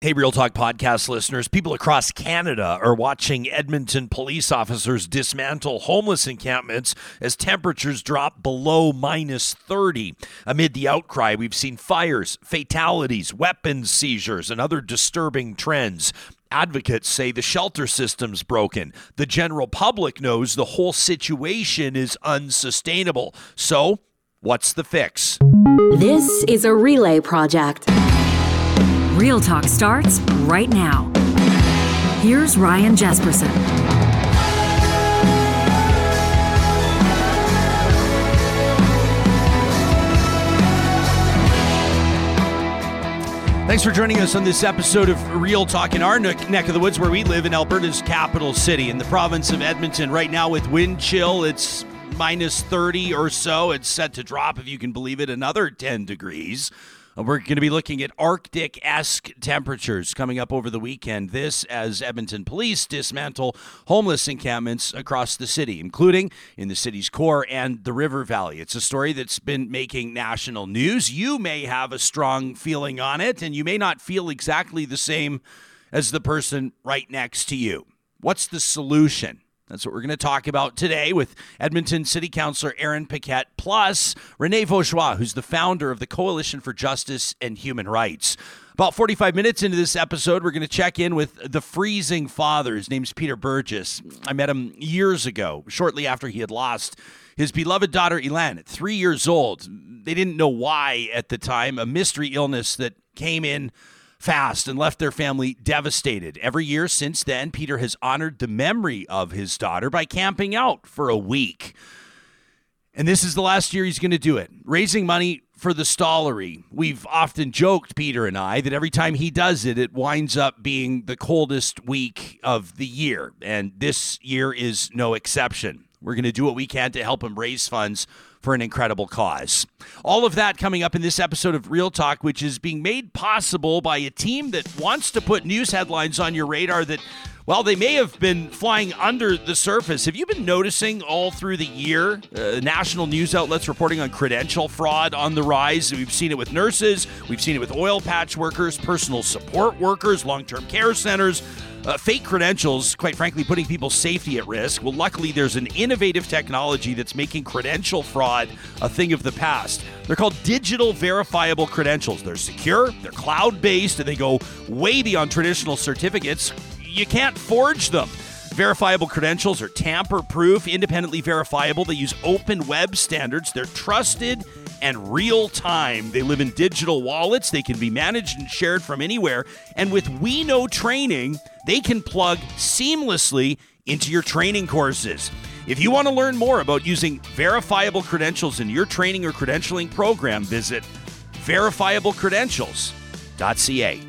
Hey, Real Talk podcast listeners. People across Canada are watching Edmonton police officers dismantle homeless encampments as temperatures drop below minus 30. Amid the outcry, we've seen fires, fatalities, weapons seizures, and other disturbing trends. Advocates say the shelter system's broken. The general public knows the whole situation is unsustainable. So, what's the fix? This is a relay project. Real Talk starts right now. Here's Ryan Jespersen. Thanks for joining us on this episode of Real Talk in our neck of the woods where we live in Alberta's capital city in the province of Edmonton. Right now, with wind chill, it's minus 30 or so. It's set to drop, if you can believe it, another 10 degrees. Uh, we're going to be looking at Arctic esque temperatures coming up over the weekend. This as Edmonton police dismantle homeless encampments across the city, including in the city's core and the River Valley. It's a story that's been making national news. You may have a strong feeling on it, and you may not feel exactly the same as the person right next to you. What's the solution? That's what we're going to talk about today with Edmonton City Councilor Aaron Paquette, plus Renee Vaugeois, who's the founder of the Coalition for Justice and Human Rights. About 45 minutes into this episode, we're going to check in with the freezing father. His name's Peter Burgess. I met him years ago, shortly after he had lost his beloved daughter, Elan, at three years old. They didn't know why at the time, a mystery illness that came in fast and left their family devastated. Every year since then, Peter has honored the memory of his daughter by camping out for a week. And this is the last year he's going to do it, raising money for the Stollery. We've often joked, Peter and I, that every time he does it, it winds up being the coldest week of the year. And this year is no exception. We're going to do what we can to help him raise funds for an incredible cause. All of that coming up in this episode of Real Talk, which is being made possible by a team that wants to put news headlines on your radar that well, they may have been flying under the surface. Have you been noticing all through the year uh, national news outlets reporting on credential fraud on the rise? We've seen it with nurses, we've seen it with oil patch workers, personal support workers, long term care centers. Uh, fake credentials, quite frankly, putting people's safety at risk. Well, luckily, there's an innovative technology that's making credential fraud a thing of the past. They're called digital verifiable credentials. They're secure, they're cloud based, and they go way beyond traditional certificates. You can't forge them. Verifiable credentials are tamper proof, independently verifiable. They use open web standards. They're trusted and real time. They live in digital wallets. They can be managed and shared from anywhere. And with We Know training, they can plug seamlessly into your training courses. If you want to learn more about using verifiable credentials in your training or credentialing program, visit verifiablecredentials.ca.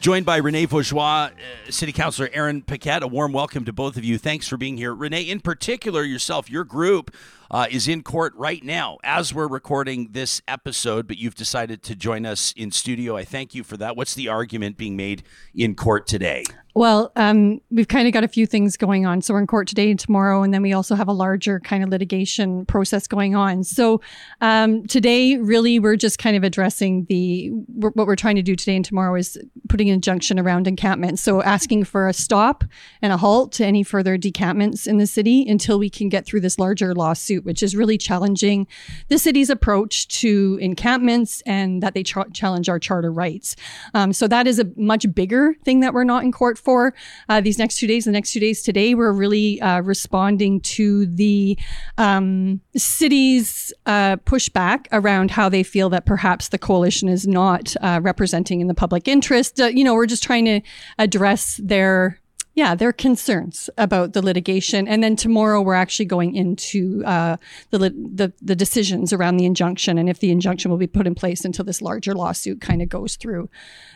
Joined by Renee Vaugeois, uh, City Councilor Aaron Paquette. A warm welcome to both of you. Thanks for being here. Renee, in particular, yourself, your group uh, is in court right now as we're recording this episode, but you've decided to join us in studio. I thank you for that. What's the argument being made in court today? Well, um, we've kind of got a few things going on. So we're in court today and tomorrow, and then we also have a larger kind of litigation process going on. So um, today, really, we're just kind of addressing the what we're trying to do today and tomorrow is putting an injunction around encampments. So asking for a stop and a halt to any further decampments in the city until we can get through this larger lawsuit, which is really challenging the city's approach to encampments and that they ch- challenge our charter rights. Um, so that is a much bigger thing that we're not in court for uh, these next two days. The next two days today, we're really uh, responding to the um, city's uh, pushback around how they feel that perhaps the coalition is not uh, representing in the public interest. Uh, you know, we're just trying to address their yeah, their concerns about the litigation. And then tomorrow we're actually going into uh, the, the, the decisions around the injunction and if the injunction will be put in place until this larger lawsuit kind of goes through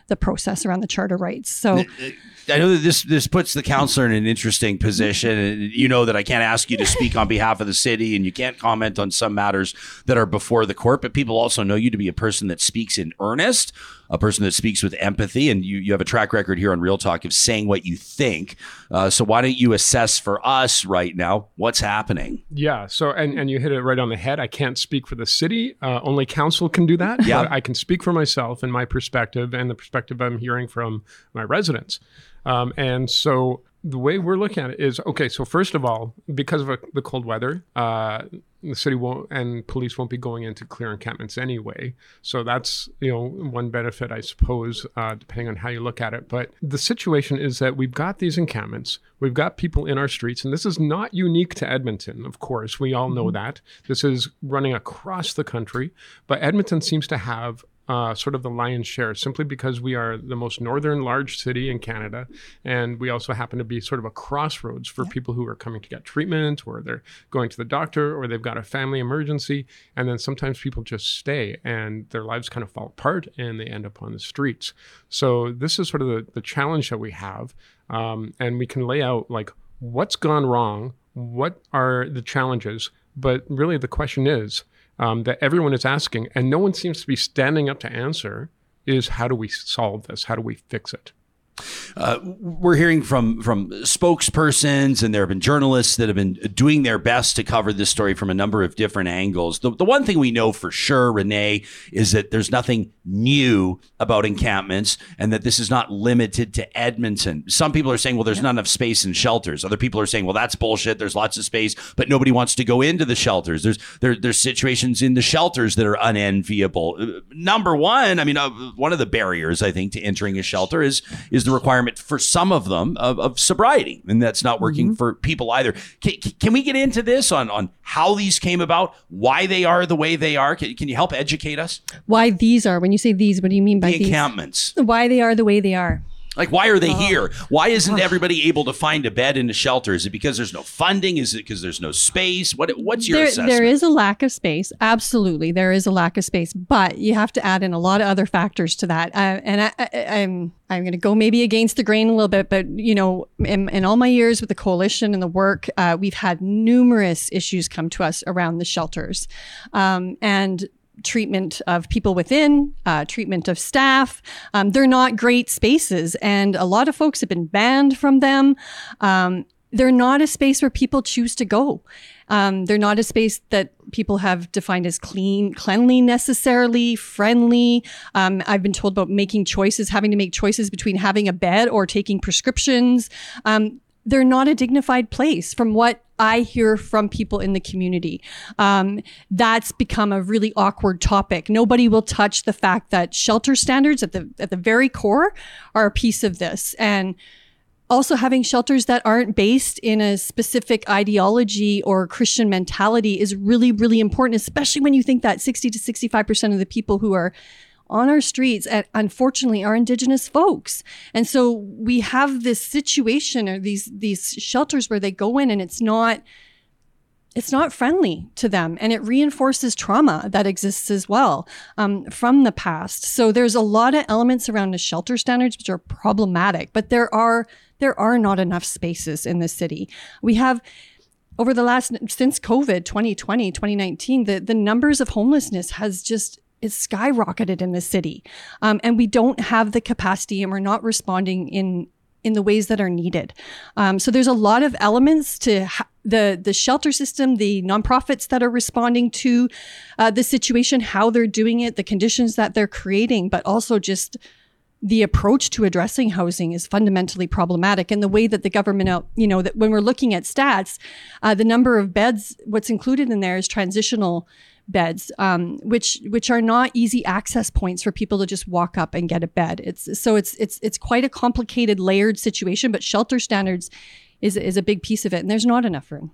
the process around the charter rights. So I know that this this puts the counselor in an interesting position. And you know that I can't ask you to speak on behalf of the city, and you can't comment on some matters that are before the court. But people also know you to be a person that speaks in earnest a person that speaks with empathy, and you, you have a track record here on Real Talk of saying what you think. Uh, so why don't you assess for us right now what's happening? Yeah. So and and you hit it right on the head. I can't speak for the city. Uh, only council can do that. Yeah. I can speak for myself and my perspective and the perspective I'm hearing from my residents. Um, and so the way we're looking at it is okay. So first of all, because of a, the cold weather, uh, the city won't and police won't be going into clear encampments anyway. So that's you know one benefit, I suppose, uh, depending on how you look at it. But the situation is that we've got these encampments, we've got people in our streets, and this is not unique to Edmonton. Of course, we all know that this is running across the country, but Edmonton seems to have uh, sort of the lion's share, simply because we are the most northern large city in Canada, and we also happen to be sort of a crossroads for people who are coming to get treatment, or they're going to the doctor, or they've got a family emergency, and then sometimes people just stay and their lives kind of fall apart and they end up on the streets. So this is sort of the, the challenge that we have, um, and we can lay out like what's gone wrong, what are the challenges, but really the question is um, that everyone is asking, and no one seems to be standing up to answer, is how do we solve this? How do we fix it? Uh, we're hearing from from spokespersons, and there have been journalists that have been doing their best to cover this story from a number of different angles. The, the one thing we know for sure, Renee, is that there's nothing new about encampments, and that this is not limited to Edmonton. Some people are saying, well, there's not enough space in shelters. Other people are saying, well, that's bullshit. There's lots of space, but nobody wants to go into the shelters. There's there, there's situations in the shelters that are unenviable. Uh, Number one, I mean, uh, one of the barriers I think to entering a shelter is is the requirement for some of them of, of sobriety, and that's not working mm-hmm. for people either. Can, can we get into this on on how these came about, why they are the way they are? Can, can you help educate us? Why these are? When you say these, what do you mean by The these? encampments, Why they are the way they are? Like why are they here? Why isn't everybody able to find a bed in a shelter? Is it because there's no funding? Is it because there's no space? What what's your there, assessment? there is a lack of space. Absolutely, there is a lack of space, but you have to add in a lot of other factors to that. Uh, and I, I, I'm I'm going to go maybe against the grain a little bit, but you know, in, in all my years with the coalition and the work, uh, we've had numerous issues come to us around the shelters, um, and treatment of people within, uh, treatment of staff. Um, they're not great spaces, and a lot of folks have been banned from them. Um, they're not a space where people choose to go. Um, they're not a space that people have defined as clean, cleanly necessarily, friendly. Um, I've been told about making choices, having to make choices between having a bed or taking prescriptions. Um, they're not a dignified place from what I hear from people in the community. Um, that's become a really awkward topic. Nobody will touch the fact that shelter standards at the at the very core are a piece of this. And also having shelters that aren't based in a specific ideology or Christian mentality is really, really important, especially when you think that 60 to 65% of the people who are on our streets, and unfortunately, are Indigenous folks. And so we have this situation or these these shelters where they go in and it's not it's not friendly to them. And it reinforces trauma that exists as well um, from the past. So there's a lot of elements around the shelter standards which are problematic but there are there are not enough spaces in the city. We have over the last since covid 2020 2019 the, the numbers of homelessness has just it's skyrocketed in the city um, and we don't have the capacity and we're not responding in in the ways that are needed. Um, so there's a lot of elements to ha- the the shelter system, the nonprofits that are responding to uh, the situation, how they're doing it, the conditions that they're creating, but also just the approach to addressing housing is fundamentally problematic and the way that the government you know that when we're looking at stats uh, the number of beds what's included in there is transitional beds um, which which are not easy access points for people to just walk up and get a bed it's so it's it's it's quite a complicated layered situation but shelter standards is is a big piece of it and there's not enough room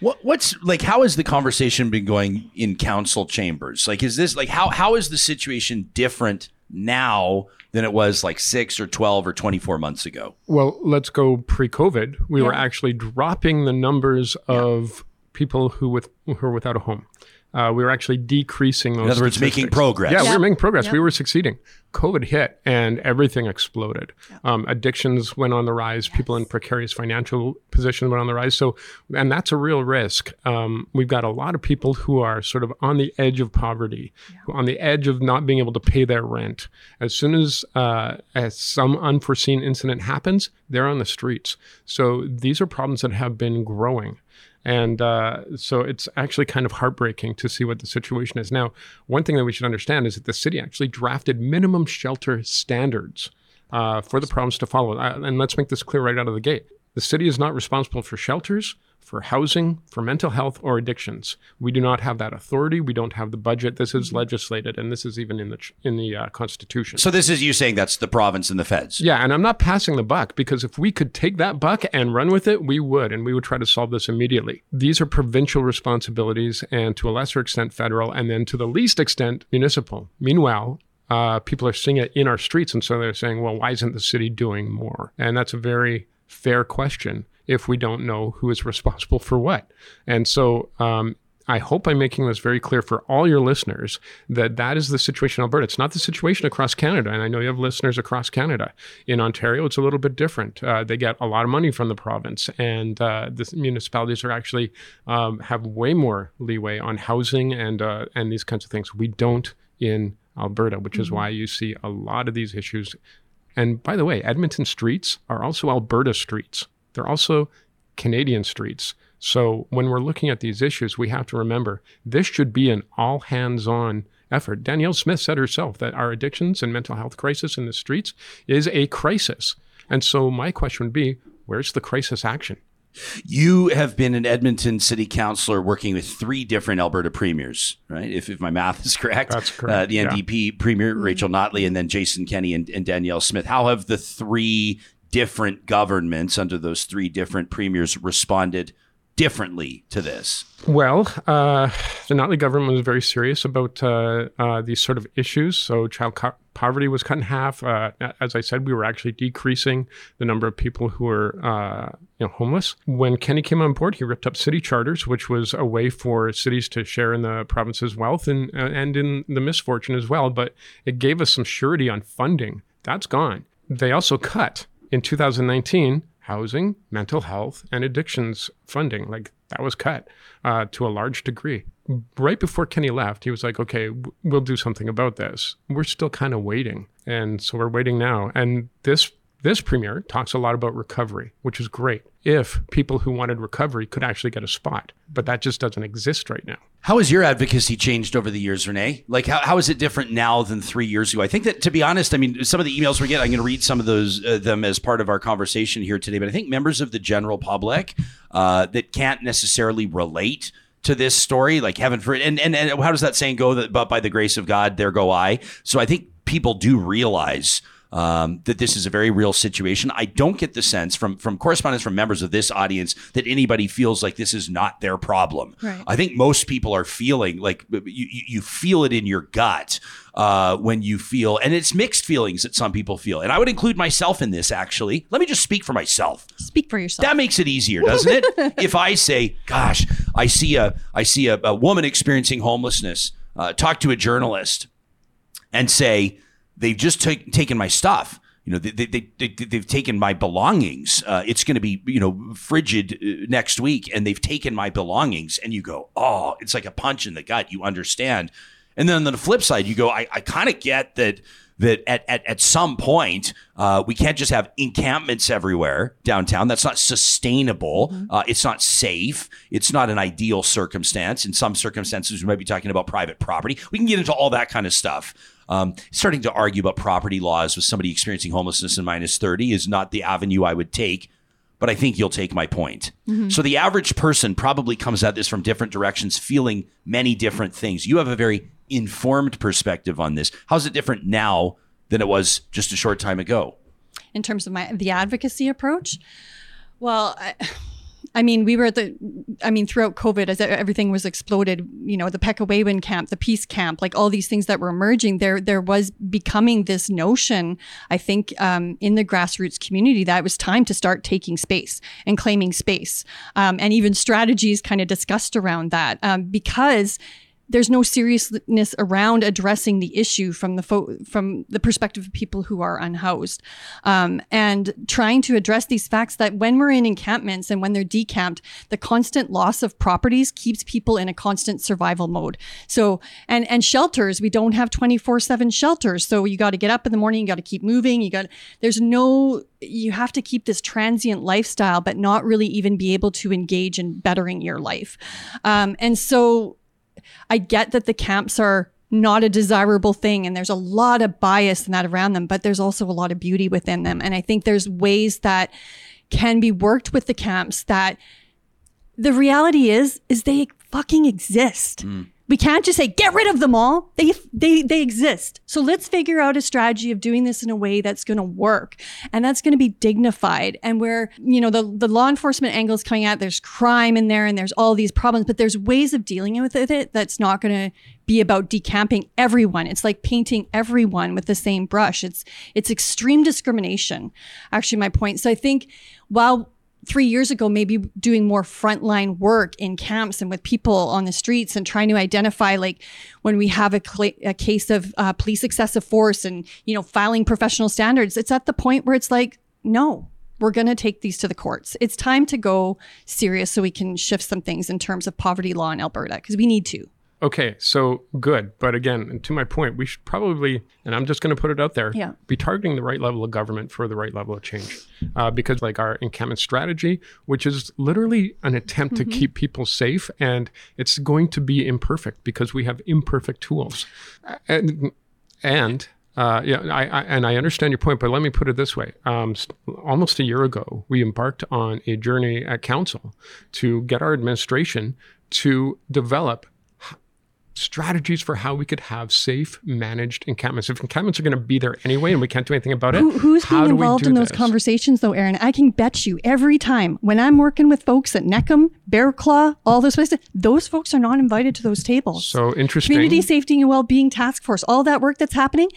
What, what's like? How has the conversation been going in council chambers? Like, is this like how how is the situation different now than it was like six or twelve or twenty four months ago? Well, let's go pre-COVID. We were actually dropping the numbers of people who with who are without a home. Uh, we were actually decreasing those. In other words, statistics. making progress. Yeah, we were making progress. Yep. We were succeeding. COVID hit and everything exploded. Um, addictions went on the rise. People in precarious financial positions went on the rise. So, and that's a real risk. Um, we've got a lot of people who are sort of on the edge of poverty, who- on the edge of not being able to pay their rent. As soon as, uh, as some unforeseen incident happens, they're on the streets. So these are problems that have been growing. And uh, so it's actually kind of heartbreaking to see what the situation is. Now, one thing that we should understand is that the city actually drafted minimum shelter standards uh, for the province to follow. Uh, and let's make this clear right out of the gate. The city is not responsible for shelters, for housing, for mental health, or addictions. We do not have that authority. We don't have the budget. This is legislated, and this is even in the in the uh, constitution. So this is you saying that's the province and the feds. Yeah, and I'm not passing the buck because if we could take that buck and run with it, we would, and we would try to solve this immediately. These are provincial responsibilities, and to a lesser extent, federal, and then to the least extent, municipal. Meanwhile, uh, people are seeing it in our streets, and so they're saying, well, why isn't the city doing more? And that's a very fair question if we don't know who is responsible for what. And so, um, I hope I'm making this very clear for all your listeners that that is the situation in Alberta. It's not the situation across Canada. And I know you have listeners across Canada. In Ontario, it's a little bit different. Uh, they get a lot of money from the province, and uh, the municipalities are actually um, have way more leeway on housing and uh, and these kinds of things. We don't in Alberta, which is why you see a lot of these issues. And by the way, Edmonton streets are also Alberta streets. They're also Canadian streets. So when we're looking at these issues, we have to remember this should be an all hands on effort. Danielle Smith said herself that our addictions and mental health crisis in the streets is a crisis. And so my question would be where's the crisis action? You have been an Edmonton city councillor working with three different Alberta premiers, right? If, if my math is correct. That's correct, Uh, the yeah. NDP premier, Rachel Notley, and then Jason Kenney and, and Danielle Smith. How have the three different governments under those three different premiers responded differently to this? Well, uh, the Notley government was very serious about uh, uh, these sort of issues. So, child co- poverty was cut in half. Uh, as I said, we were actually decreasing the number of people who were uh, you know, homeless. When Kenney came on board, he ripped up city charters, which was a way for cities to share in the province's wealth and uh, and in the misfortune as well. But it gave us some surety on funding. That's gone. They also cut in 2019 housing, mental health, and addictions funding. Like that was cut uh, to a large degree. Right before Kenney left, he was like, okay, w- we'll do something about this. We're still kind of waiting. And so we're waiting now. And this this premier talks a lot about recovery, which is great if people who wanted recovery could actually get a spot. But that just doesn't exist right now. How has your advocacy changed over the years, Renee? Like, how, how is it different now than three years ago? I think that, to be honest, I mean, some of the emails we get, I'm going to read some of those uh, them as part of our conversation here today. But I think members of the general public uh, that can't necessarily relate to this story, like heaven for and, and and how does that saying go? That but by the grace of God, there go I. So I think people do realize um, that this is a very real situation. I don't get the sense from from correspondence from members of this audience that anybody feels like this is not their problem. Right. I think most people are feeling like you, you feel it in your gut uh, when you feel, and it's mixed feelings that some people feel. And I would include myself in this, actually. Let me just speak for myself. Speak for yourself. That makes it easier, doesn't it? if I say, "Gosh, I see a I see a, a woman experiencing homelessness," uh, talk to a journalist, and say they've just ta- taken my stuff. You know, they, they, they, they, they've taken my belongings. Uh, it's going to be, you know, frigid uh, next week, and they've taken my belongings. And you go, oh, it's like a punch in the gut. You understand. And then on the flip side, you go, I, I kind of get that that at, at, at some point uh, we can't just have encampments everywhere downtown. That's not sustainable. Uh, it's not safe. It's not an ideal circumstance. In some circumstances we might be talking about private property. We can get into all that kind of stuff. Um, starting to argue about property laws with somebody experiencing homelessness in minus 30 is not the avenue i would take but I think you'll take my point. So the average person probably comes at this from different directions, feeling many different things. You have a very informed perspective on this. How's it different now than it was just a short time ago? in terms of my the advocacy approach well I, I mean we were at the i mean throughout covid as everything was exploded you know the Pekiwewin camp the peace camp like all these things that were emerging there there was becoming this notion i think um, in the grassroots community that it was time to start taking space and claiming space um, and even strategies kind of discussed around that um, because there's no seriousness around addressing the issue from the fo- from the perspective of people who are unhoused, um, and trying to address these facts that when we're in encampments and when they're decamped, the constant loss of properties keeps people in a constant survival mode. So and and shelters, we don't have twenty four seven shelters, so you got to get up in the morning, you got to keep moving, you got there's no you have to keep this transient lifestyle, but not really even be able to engage in bettering your life. Um, and so I get that the camps are not a desirable thing and there's a lot of bias in that around them, but there's also a lot of beauty within them. And I think there's ways that can be worked with the camps that the reality is, is they fucking exist. Mm. We can't just say get rid of them all. They they they exist. So let's figure out a strategy of doing this in a way that's going to work and that's going to be dignified and where you know the the law enforcement angle is coming out. There's crime in there and there's all these problems, but there's ways of dealing with it that's not going to be about decamping everyone. It's like painting everyone with the same brush. It's it's extreme discrimination. Actually, my point. So I think while three years ago, maybe doing more frontline work in camps and with people on the streets and trying to identify, like when we have a, cl- a case of uh, police excessive force and, you know, filing professional standards, it's at the point where it's like, no, we're going to take these to the courts. It's time to go serious so we can shift some things in terms of poverty law in Alberta because we need to. Okay, so good. But again, to my point, we should probably, and I'm just going to put it out there, yeah. be targeting the right level of government for the right level of change. Uh, because, like our encampment strategy, which is literally an attempt mm-hmm. to keep people safe, and it's going to be imperfect because we have imperfect tools. And, and uh, yeah, I, I, and I understand your point, but let me put it this way: um, almost a year ago, we embarked on a journey at council to get our administration to develop strategies for how we could have safe managed encampments. If encampments are going to be there anyway and we can't do anything about it, Who, who's being involved in those conversations though, Aaron? I can bet you every time when I'm working with folks at Neckham, Bear Claw, all those places, those folks are not invited to those tables. So interesting. Community Safety and Wellbeing Task Force, all that work that's happening,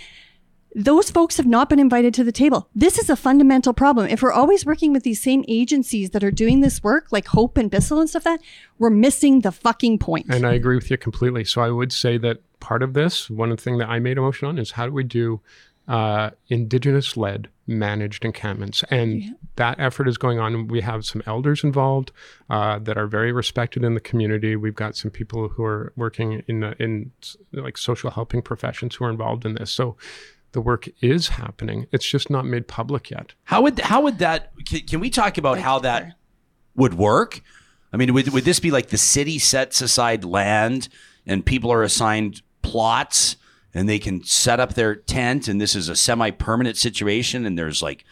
those folks have not been invited to the table. This is a fundamental problem. If we're always working with these same agencies that are doing this work, like Hope and Bissell and stuff, that we're missing the fucking point. And I agree with you completely. So I would say that part of this, one thing that I made a motion on, is how do we do uh, indigenous-led managed encampments, and yeah. that effort is going on. We have some elders involved uh, that are very respected in the community. We've got some people who are working in in like social helping professions who are involved in this. So the work is happening. It's just not made public yet. How would how would that? Can, can we talk about how that would work? I mean, would would this be like the city sets aside land and people are assigned plots and they can set up their tent and this is a semi permanent situation and there's like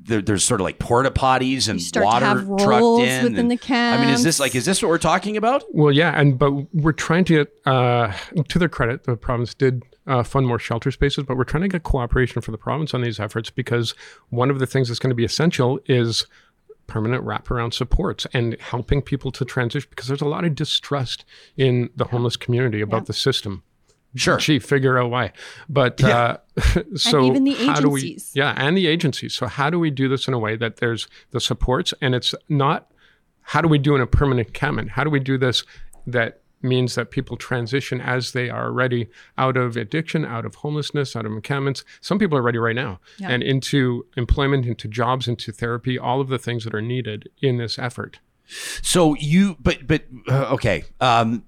there, there's sort of like porta potties and water trucked in within and, the camp. I mean, is this like is this what we're talking about? Well, yeah, and but we're trying to get uh, to their credit, the province did uh, fund more shelter spaces, but we're trying to get cooperation for the province on these efforts because one of the things that's going to be essential is permanent wraparound supports and helping people to transition because there's a lot of distrust in the homeless community about yeah. the system. Sure. Gee, figure out why. But yeah. uh, so and even the how do we? Yeah, and the agencies. So how do we do this in a way that there's the supports and it's not? How do we do in a permanent encampment? How do we do this that means that people transition as they are ready out of addiction, out of homelessness, out of encampments. Some people are ready right now yeah. and into employment, into jobs, into therapy, all of the things that are needed in this effort. So you, but but uh, okay. Um,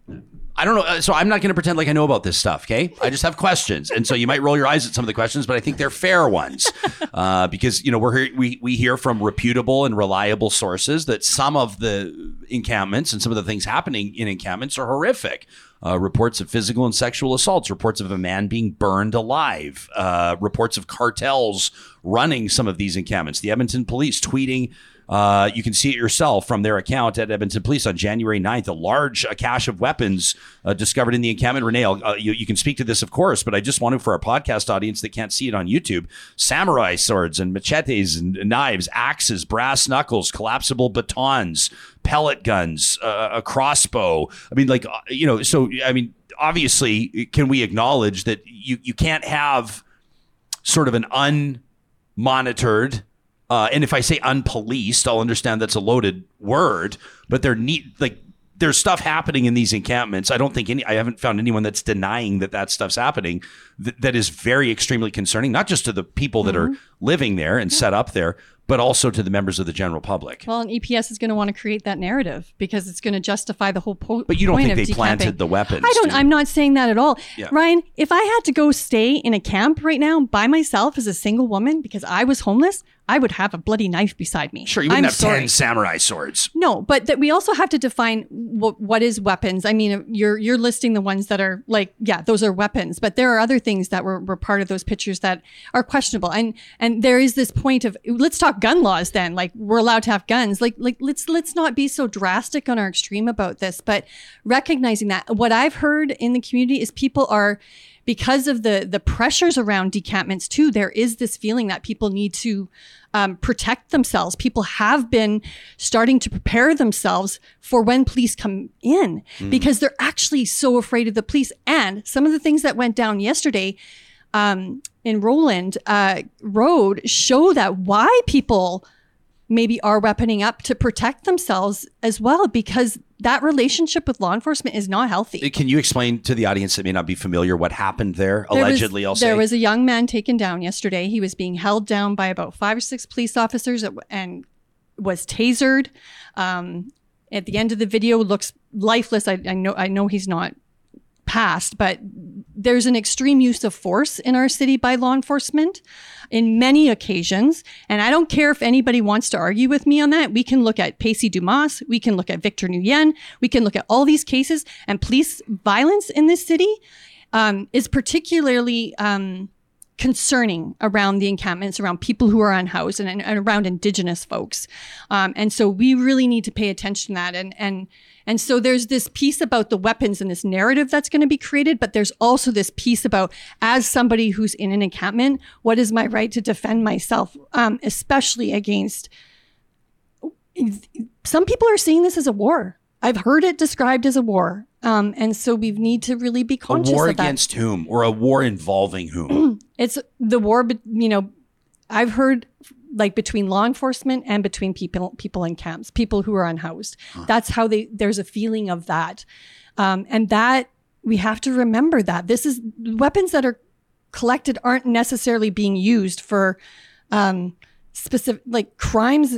I don't know. Uh, so I'm not going to pretend like I know about this stuff. Okay, I just have questions, and so you might roll your eyes at some of the questions, but I think they're fair ones uh, because you know we're we we hear from reputable and reliable sources that some of the encampments and some of the things happening in encampments are horrific. Uh, reports of physical and sexual assaults, reports of a man being burned alive, uh, reports of cartels running some of these encampments. The Edmonton police tweeting uh, you can see it yourself from their account at Edmonton Police on January 9th. A large cache of weapons uh, discovered in the encampment. Renee, uh, you, you, can speak to this, of course, but I just wanted for our podcast audience that can't see it on YouTube samurai swords and machetes and knives, axes, brass knuckles, collapsible batons, pellet guns, uh, a crossbow. I mean, like, uh, you know, so, I mean, obviously, can we acknowledge that you, you can't have sort of an unmonitored uh, and if I say unpoliced, I'll understand that's a loaded word, but they're neat. Like there's stuff happening in these encampments. I don't think any, I haven't found anyone that's denying that that stuff's happening. Th- that is very extremely concerning, not just to the people that Mm-hmm. are living there and set up there, but also to the members of the general public. Well, and EPS is going to want to create that narrative because it's going to justify the whole po- But you don't think they planted the weapons, I don't. do? I'm not saying that at all. Yeah. Ryan, if I had to go stay in a camp right now by myself as a single woman because I was homeless, I would have a bloody knife beside me. Sure, you wouldn't I'm have sorry. ten samurai swords. No, but that we also have to define what what is weapons. I mean, you're you're listing the ones that are like, yeah, those are weapons, but there are other things that were, were part of those pictures that are questionable. And and there is this point of let's talk gun laws then. Like we're allowed to have guns. Like like let's let's not be so drastic on our extreme about this, but recognizing that what I've heard in the community is people are because of the the pressures around decampments too there is this feeling that people need to um, protect themselves. People have been starting to prepare themselves for when police come in because they're actually so afraid of the police. And some of the things that went down yesterday um, in Rowland uh, road show that why people maybe are weaponing up to protect themselves as well because that relationship with law enforcement is not healthy Can you explain to the audience that may not be familiar what happened there? There was- Allegedly, I'll. There was a young man taken down yesterday. He was being held down by about five or six police officers and was tasered. Um, at the end of the video, looks lifeless. I, I know. I know he's not passed, but there's an extreme use of force in our city by law enforcement in many occasions. And I don't care if anybody wants to argue with me on that. We can look at Pacey Dumas. We can look at Victor Nguyen. We can look at all these cases and police violence in this city um, is particularly um, concerning around the encampments, around people who are unhoused, and, and, and around Indigenous folks. Um, and so we really need to pay attention to that. And and and so there's this piece about the weapons and this narrative that's going to be created, but there's also this piece about as somebody who's in an encampment, what is my right to defend myself, um, especially against some people are seeing this as a war. I've heard it described as a war. Um, and so we need to really be a conscious war of that. against whom, or a war involving whom? It's the war, but you know, I've heard like between law enforcement and between people people in camps, people who are unhoused. That's how they. There's a feeling of that, um, and that we have to remember that this is weapons that are collected aren't necessarily being used for. Um, specific like crimes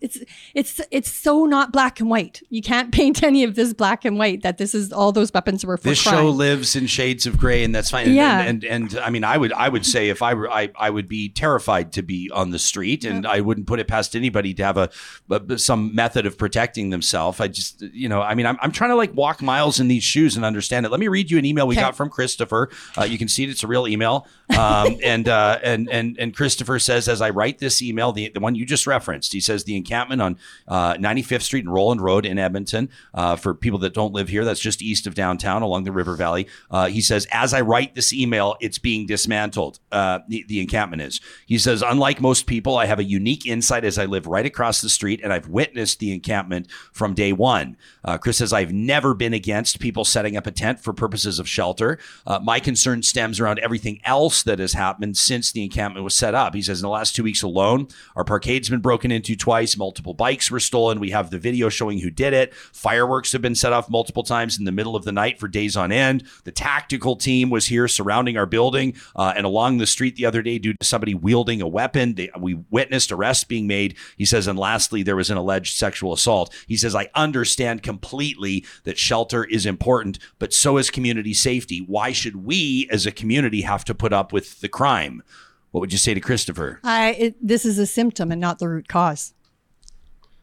it's it's it's so not black and white you can't paint any of this black and white that this is all those weapons were for this crime. show lives in shades of gray, and that's fine. And- Yeah. And, and and I mean, I would I would say if I were I, I would be terrified to be on the street, and I wouldn't put it past anybody to have a, a some method of protecting themselves. I just you know I mean I'm I'm trying to like walk miles in these shoes and understand it. Let me read you an email we Okay. got from Christopher. Uh, you can see it; it's a real email. Um, and uh, and and and Christopher says, as I write this email, the the one you just referenced, he says the encampment on uh, 95th Street and Rowland Road in Edmonton. Uh, for people that don't live here, that's just east of downtown along the River Valley. Uh, he says, as I write this email, it's being dismantled. Uh, the, the encampment is. He says, unlike most people, I have a unique insight as I live right across the street and I've witnessed the encampment from day one. Uh, Chris says, I've never been against people setting up a tent for purposes of shelter. Uh, my concern stems around everything else that has happened since the encampment was set up. He says, in the last two weeks alone, our parkade's been broken into twice, multiple bikes were stolen. We have the video showing who did it. Fireworks have been set off multiple times in the middle of the night for days on end. The tactical team was here surrounding our building uh, and along the street the other day due to somebody wielding a weapon. They, we witnessed arrests being made. He says, and lastly, there was an alleged sexual assault. He says, I understand completely that shelter is important, but so is community safety. Why should we as a community have to put up with the crime? What would you say to Christopher? I it, this is a symptom and not the root cause.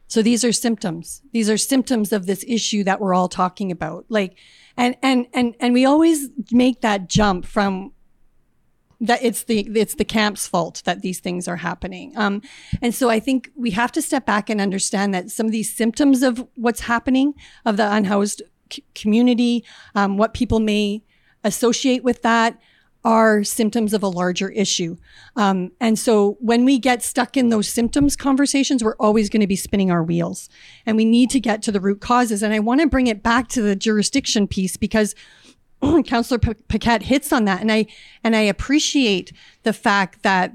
So these are symptoms. These are symptoms of this issue that we're all talking about. Like and and and and we always make that jump from that it's the it's the camp's fault that these things are happening. Um, and so I think we have to step back and understand that some of these symptoms of what's happening of the unhoused c- community, um, what people may associate with that, are symptoms of a larger issue. Um, and so when we get stuck in those symptoms conversations, we're always going to be spinning our wheels. And we need to get to the root causes. And I want to bring it back to the jurisdiction piece because Councillor P- Paquette hits on that, and I and I appreciate the fact that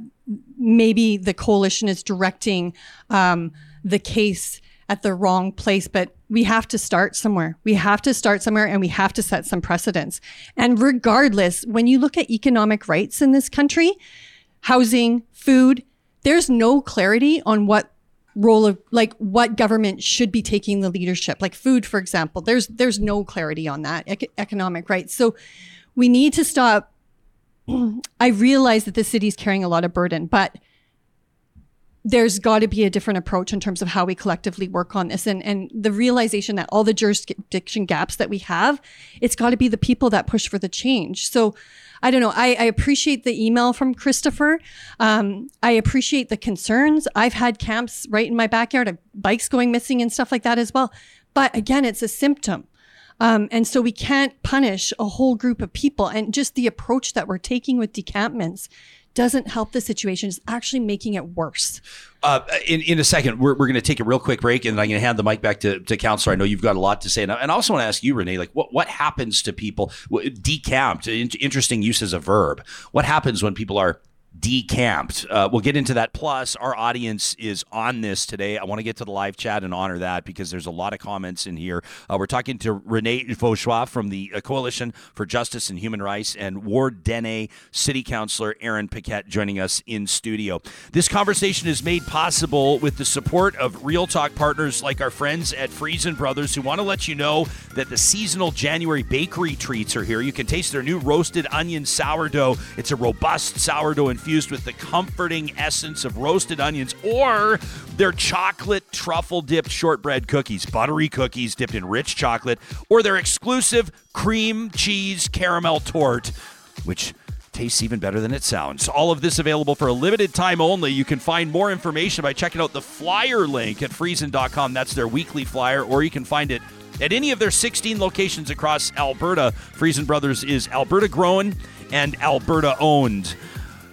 maybe the coalition is directing um, the case at the wrong place, but we have to start somewhere. We have to start somewhere and we have to set some precedents. And regardless, when you look at economic rights in this country, housing, food, there's no clarity on what role of like what government should be taking the leadership like food for example there's there's no clarity on that ec- economic rights so we need to stop i realize that the city's carrying a lot of burden but there's got to be a different approach in terms of how we collectively work on this. And and the realization that all the jurisdiction gaps that we have it's got to be the people that push for the change. So i don't know i, I appreciate the email from christopher. Um, i appreciate the concerns. I've had camps right in my backyard of bikes going missing and stuff like that as well. But again it's a symptom. Um, and so we can't punish a whole group of people. And just the approach that we're taking with decampments doesn't help the situation. It's actually making it worse. Uh, in, in a second, we're, we're going to take a real quick break, and I'm going to hand the mic back to, to Counselor. I know you've got a lot to say, and I, and I also want to ask you, Renee, like what what happens to people decamped? Interesting use as a verb. What happens when people are decamped. Uh, we'll get into that. Plus, our audience is on this today. I want to get to the live chat and honor that because there's a lot of comments in here. Uh, we're talking to Renee Vaugeois from the uh, Coalition for Justice and Human Rights and Ward Dene City Councilor Aaron Paquette joining us in studio. This conversation is made possible with the support of Real Talk partners like our friends at Freson Brothers who want to let you know that the seasonal January bakery treats are here. You can taste their new roasted onion sourdough. It's a robust sourdough infused infused with the comforting essence of roasted onions, or their chocolate truffle dipped shortbread cookies, buttery cookies dipped in rich chocolate, or their exclusive cream cheese caramel tort, which tastes even better than it sounds. All of this available for a limited time only. You can find more information by checking out the flyer link at freson.com. That's their weekly flyer, or you can find it at any of their 16 locations across Alberta. Freson Brothers is Alberta grown and Alberta owned.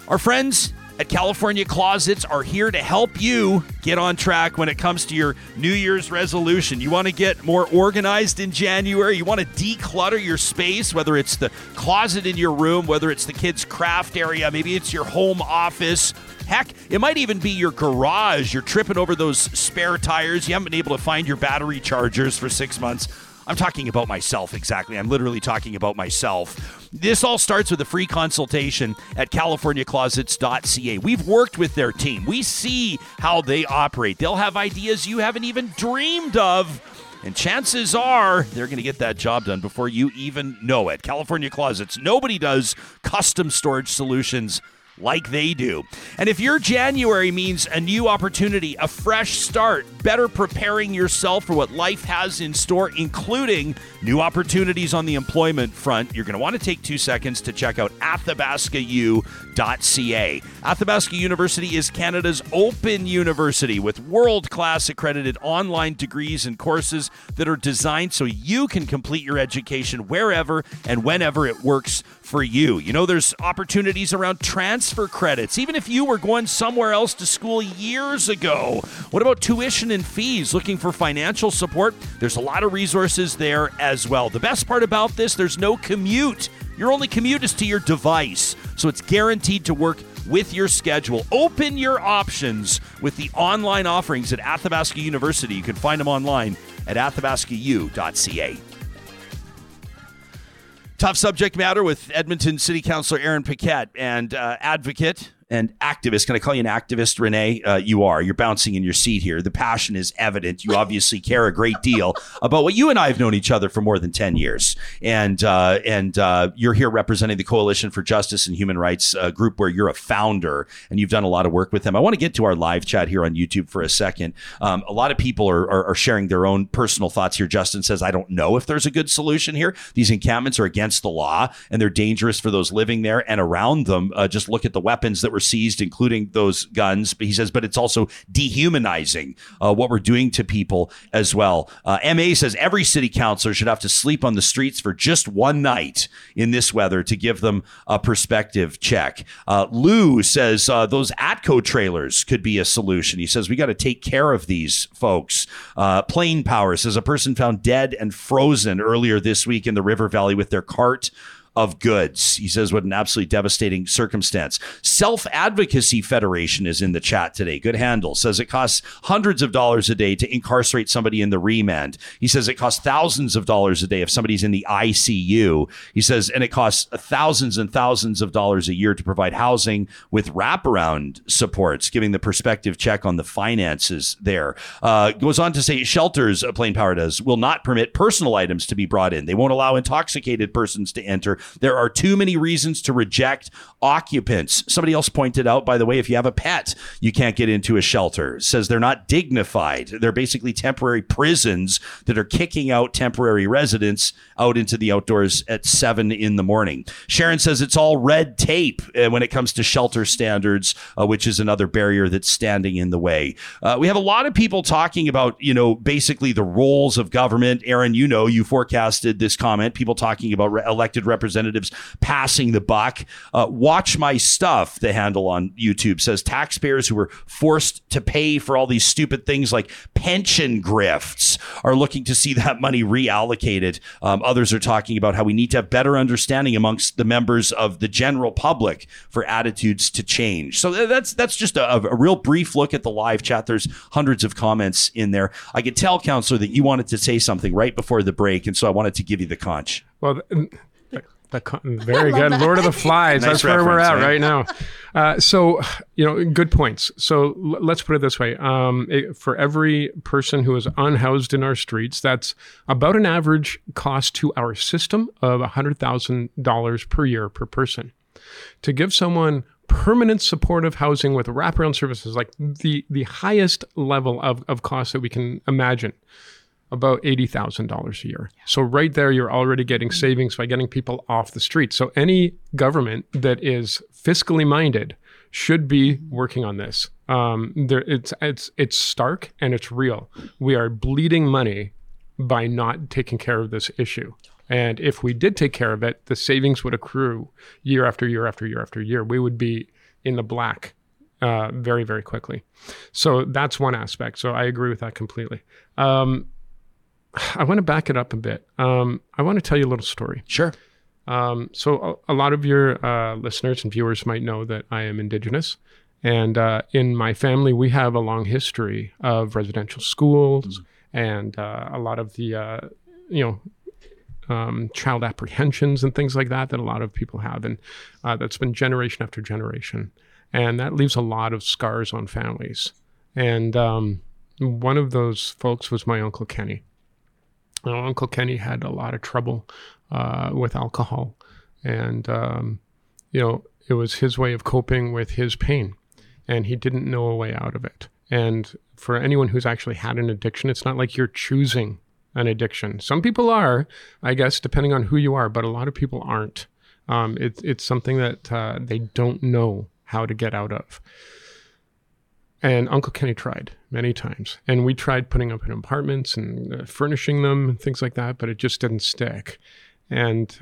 Our friends at California Closets are here to help you get on track when it comes to your New Year's resolution. You want to get more organized in January, you want to declutter your space, whether it's the closet in your room, whether it's the kids' craft area, maybe it's your home office. Heck, it might even be your garage. You're tripping over those spare tires. You haven't been able to find your battery chargers for six months. I'm talking about myself exactly. I'm literally talking about myself. This all starts with a free consultation at californiaclosets.ca. We've worked with their team. We see how they operate. They'll have ideas you haven't even dreamed of. And chances are they're going to get that job done before you even know it. California Closets, nobody does custom storage solutions like they do. And if your January means a new opportunity, a fresh start, better preparing yourself for what life has in store, including new opportunities on the employment front, you're going to want to take two seconds to check out athabascau.ca. Athabasca University is Canada's open university with world class accredited online degrees and courses that are designed so you can complete your education wherever and whenever it works for you. You know, there's opportunities around transfer credits, even if you were going somewhere else to school years ago. What about tuition and fees? Looking for financial support? There's a lot of resources there as well. The best part about this, there's no commute. Your only commute is to your device, so it's guaranteed to work with your schedule. Open your options with the online offerings at Athabasca University. You can find them online at athabascau.ca. Tough subject matter with Edmonton City Councilor Aaron Paquette and uh, advocate and activist. Can I call you an activist, Renee? Uh, you are. You're bouncing in your seat here. The passion is evident. You obviously care a great deal about what you and I have known each other for more than ten years, and uh, and uh, you're here representing the Coalition for Justice and Human Rights uh, group, where you're a founder and you've done a lot of work with them. I want to get to our live chat here on YouTube for a second. Um, a lot of people are, are, are sharing their own personal thoughts here. Justin says, "I don't know if there's a good solution here. These encampments are against the law and they're dangerous for those living there and around them. Uh, just look at the weapons that were seized, including those guns. But he says, but it's also dehumanizing uh, what we're doing to people as well. Uh, MA says every city councilor should have to sleep on the streets for just one night in this weather to give them a perspective check. Uh, Lou says uh, those ATCO trailers could be a solution. He says we got to take care of these folks. Uh, Plain Power says a person found dead and frozen earlier this week in the River Valley with their cart of goods. He says, what an absolutely devastating circumstance. Self Advocacy Federation is in the chat today. Good handle. Says it costs hundreds of dollars a day to incarcerate somebody in the remand. He says it costs thousands of dollars a day if somebody's in the ICU. He says, and it costs thousands and thousands of dollars a year to provide housing with wraparound supports, giving the perspective check on the finances there. Uh, goes on to say shelters, Plain Power does, will not permit personal items to be brought in. They won't allow intoxicated persons to enter. There are too many reasons to reject occupants. Somebody else pointed out, by the way, if you have a pet, you can't get into a shelter. Says they're not dignified. They're basically temporary prisons that are kicking out temporary residents out into the outdoors at seven in the morning. Sharon says it's all red tape uh, when it comes to shelter standards, uh, which is another barrier that's standing in the way. Uh, we have a lot of people talking about, you know, basically the roles of government. Aaron, you know, you forecasted this comment. People talking about re- elected representatives passing the buck. Uh, watch my stuff. The handle on YouTube says taxpayers who were forced to pay for all these stupid things like pension grifts are looking to see that money reallocated. Um, others are talking about how we need to have better understanding amongst the members of the general public for attitudes to change. So that's that's just a, a real brief look at the live chat. There's hundreds of comments in there. I could tell, councillor, that you wanted to say something right before the break, and so I wanted to give you the conch. Well, the, the, very good. That. Lord of the Flies. nice That's where we're at right, right now. Uh, so, you know, good points. So l- let's put it this way: um, it, for every person who is unhoused in our streets, that's about an average cost to our system of hundred thousand dollars per year per person. To give someone permanent supportive housing with wraparound services, like the the highest level of, of cost that we can imagine about $80,000 a year. So right there you're already getting savings by getting people off the street. So any government that is fiscally minded should be working on this. Um, there, it's it's it's stark and it's real. We are bleeding money by not taking care of this issue. And if we did take care of it, the savings would accrue year after year after year after year. We would be in the black uh, very very quickly. So that's one aspect. So I agree with that completely. Um, I want to back it up a bit. Um, I want to tell you a little story. Sure. Um, so a, a, lot of your uh, listeners and viewers might know that I am Indigenous, and uh, in my family we have a long history of residential schools mm-hmm. and uh, a lot of the uh, you know um, child apprehensions and things like that that a lot of people have, and uh, that's been generation after generation, and that leaves a lot of scars on families. And um, one of those folks was my uncle Kenny now, Uncle Kenny had a lot of trouble uh, with alcohol, and um, you know it was his way of coping with his pain, and he didn't know a way out of it. And for anyone who's actually had an addiction, it's not like you're choosing an addiction. Some people are, I guess, depending on who you are, but a lot of people aren't. Um, it, it's something that uh, they don't know how to get out of. And Uncle Kenny tried many times. And we tried putting up in apartments and uh, furnishing them and things like that, but it just didn't stick. And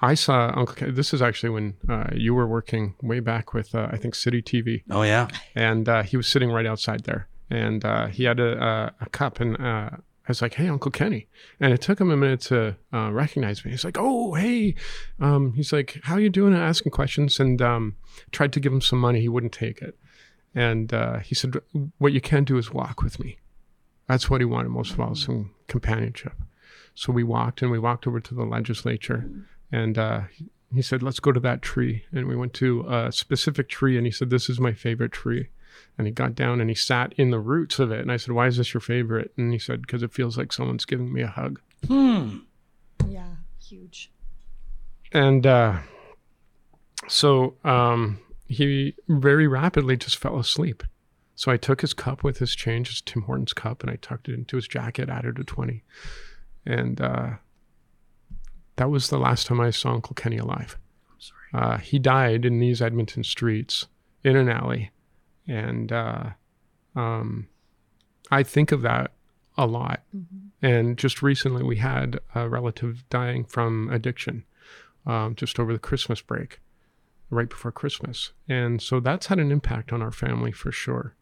I saw Uncle Kenny. This is actually when uh, you were working way back with, uh, I think, City TV. Oh, yeah. And uh, he was sitting right outside there. And uh, he had a, a, a cup. And uh, I was like, hey, Uncle Kenny. And it took him a minute to recognize me. He's like, oh, hey. Um, he's like, how you doing? Asking questions. And um, tried to give him some money. He wouldn't take it. And uh, he said, What you can do is walk with me. That's what he wanted most of all, some companionship. So we walked and we walked over to the legislature. And uh, he said, Let's go to that tree. And we went to a specific tree. And he said, This is my favorite tree. And he got down and he sat in the roots of it. And I said, Why is this your favorite? And he said, Because it feels like someone's giving me a hug. Hmm. Yeah, huge. And uh, so um, he very rapidly just fell asleep. So I took his cup with his change, his Tim Hortons cup, and I tucked it into his jacket, added a 20. And uh, that was the last time I saw Uncle Kenny alive. Uh, he died in these Edmonton streets in an alley. And uh, um, I think of that a lot. Mm-hmm. And just recently, we had a relative dying from addiction um, just over the Christmas break right before Christmas. And so that's had an impact on our family for sure.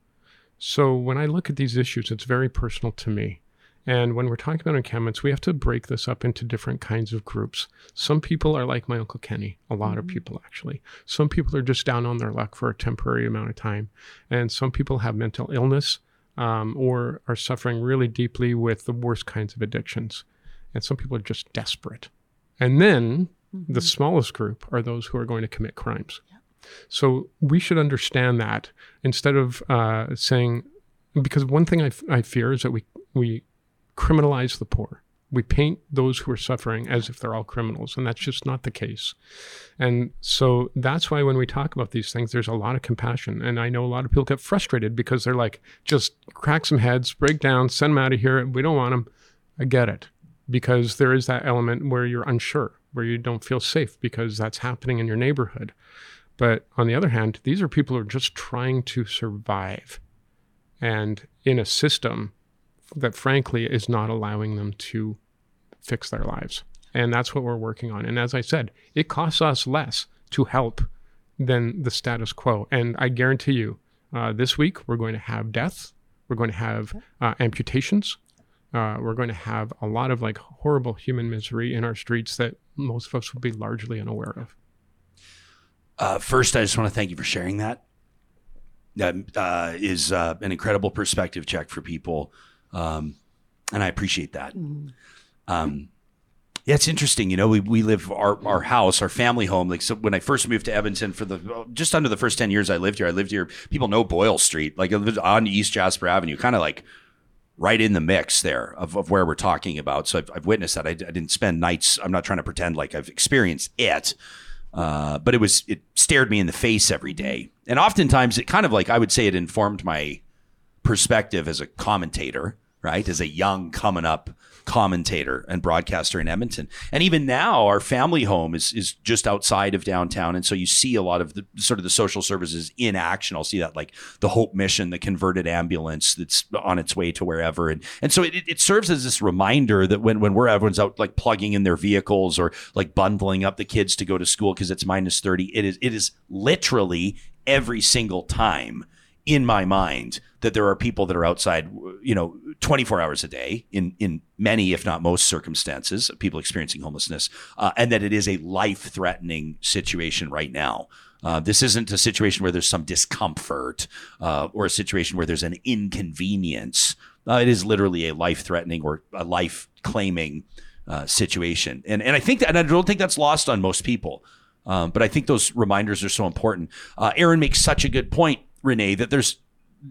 So when I look at these issues, it's very personal to me. And when we're talking about encampments, we have to break this up into different kinds of groups. Some people are like my Uncle Kenny, a lot of people actually. Some people are just down on their luck for a temporary amount of time. And some people have mental illness um, or are suffering really deeply with the worst kinds of addictions. And some people are just desperate. And then the smallest group are those who are going to commit crimes. So we should understand that instead of uh, saying, because one thing I, f- I fear is that we, we criminalize the poor. We paint those who are suffering as if they're all criminals, and that's just not the case. And so that's why when we talk about these things, there's a lot of compassion. And I know a lot of people get frustrated because they're like, just crack some heads, break down, send them out of here. We don't want them. I get it because there is that element where you're unsure, where you don't feel safe because that's happening in your neighborhood. But on the other hand, these are people who are just trying to survive and in a system that frankly is not allowing them to fix their lives. And that's what we're working on. And as I said, it costs us less to help than the status quo. And I guarantee you, uh, this week we're going to have deaths, we're going to have uh, amputations, uh, we're going to have a lot of like horrible human misery in our streets that most of us will be largely unaware of. Uh, first, I just want to thank you for sharing that. That uh, is uh, an incredible perspective check for people, um, and I appreciate that. Um, yeah, it's interesting. You know, we, we live our, our house, our family home. Like, so when I first moved to Edmonton for the just under the first 10 years I lived here, I lived here. People know Boyle Street, like I lived on East Jasper Avenue, kind of like right in the mix there of, of where we're talking about. So I've, I've witnessed that. I, I didn't spend nights. I'm not trying to pretend like I've experienced it. Uh, but it was, it stared me in the face every day. And oftentimes it kind of like, I would say it informed my perspective as a commentator, right? As a young coming up commentator and broadcaster in Edmonton. And even now our family home is is just outside of downtown and so you see a lot of the sort of the social services in action. I'll see that like the Hope Mission, the converted ambulance that's on its way to wherever and and so it, it serves as this reminder that when when we're everyone's out like plugging in their vehicles or like bundling up the kids to go to school because it's minus 30, it is it is literally every single time in my mind that there are people that are outside, you know, 24 hours a day in in many, if not most circumstances, of people experiencing homelessness, uh, and that it is a life threatening situation right now. Uh, this isn't a situation where there's some discomfort uh, or a situation where there's an inconvenience. Uh, it is literally a life threatening or a life claiming uh, situation, and and I think that, and I don't think that's lost on most people. Um, but I think those reminders are so important. Uh, Aaron makes such a good point, Renee, that there's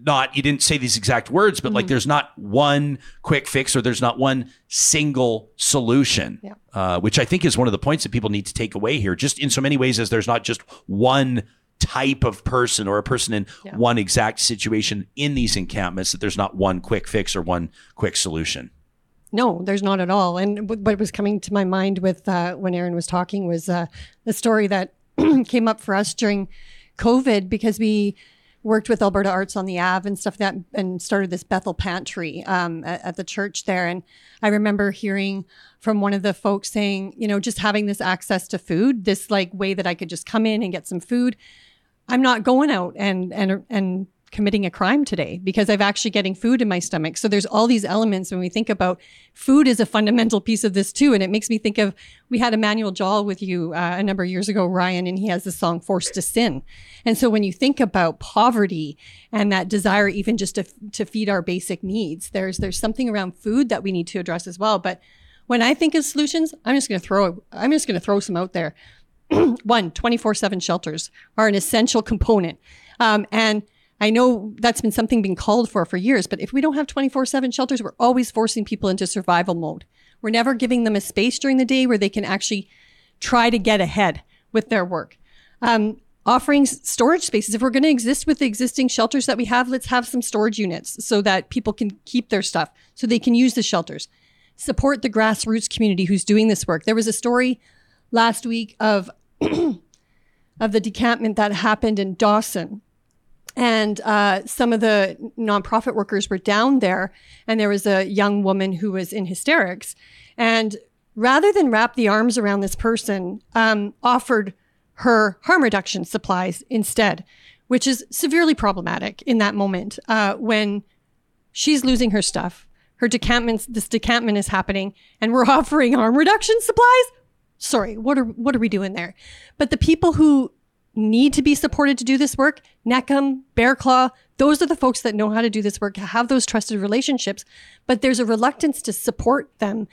not, you didn't say these exact words, but like there's not one quick fix or there's not one single solution, Yeah. uh, which I think is one of the points that people need to take away here, just in so many ways as there's not just one type of person or a person in Yeah. one exact situation in these encampments, that there's not one quick fix or one quick solution. No, there's not at all. And what was coming to my mind with uh, when Aaron was talking was uh, the story that came up for us during COVID because we worked with Alberta Arts on the Ave and stuff that and started this Bethel Pantry um, at, at the church there. And I remember hearing from one of the folks saying, you know, just having this access to food, this like way that I could just come in and get some food. I'm not going out and and and committing a crime today because I've actually getting food in my stomach. So there's all these elements when we think about food is a fundamental piece of this too. And it makes me think of we had Emmanuel Jal with you uh, a number of years ago, Ryan, and he has the song "Forced to Sin." And so when you think about poverty and that desire, even just to to feed our basic needs, there's there's something around food that we need to address as well. But when I think of solutions, I'm just going to throw I'm just going to throw some out there one 24-7 shelters are an essential component um, and i know that's been something being called for for years but if we don't have 24-7 shelters we're always forcing people into survival mode. We're never giving them a space during the day where they can actually try to get ahead with their work. Um, offering storage spaces if we're going to exist with the existing shelters that we have let's have some storage units so that people can keep their stuff so they can use the shelters. Support the grassroots community who's doing this work. There was a story last week of of the decampment that happened in Dawson. And uh, some of the nonprofit workers were down there, and there was a young woman who was in hysterics. And rather than wrap the arms around this person, um, offered her harm reduction supplies instead, which is severely problematic in that moment uh, when she's losing her stuff. her decampments, this decampment is happening, and we're offering harm reduction supplies. Sorry, what are what are we doing there? But the people who need to be supported to do this work, Neckham, Bear Clan, those are the folks that know how to do this work, have those trusted relationships, but there's a reluctance to support them.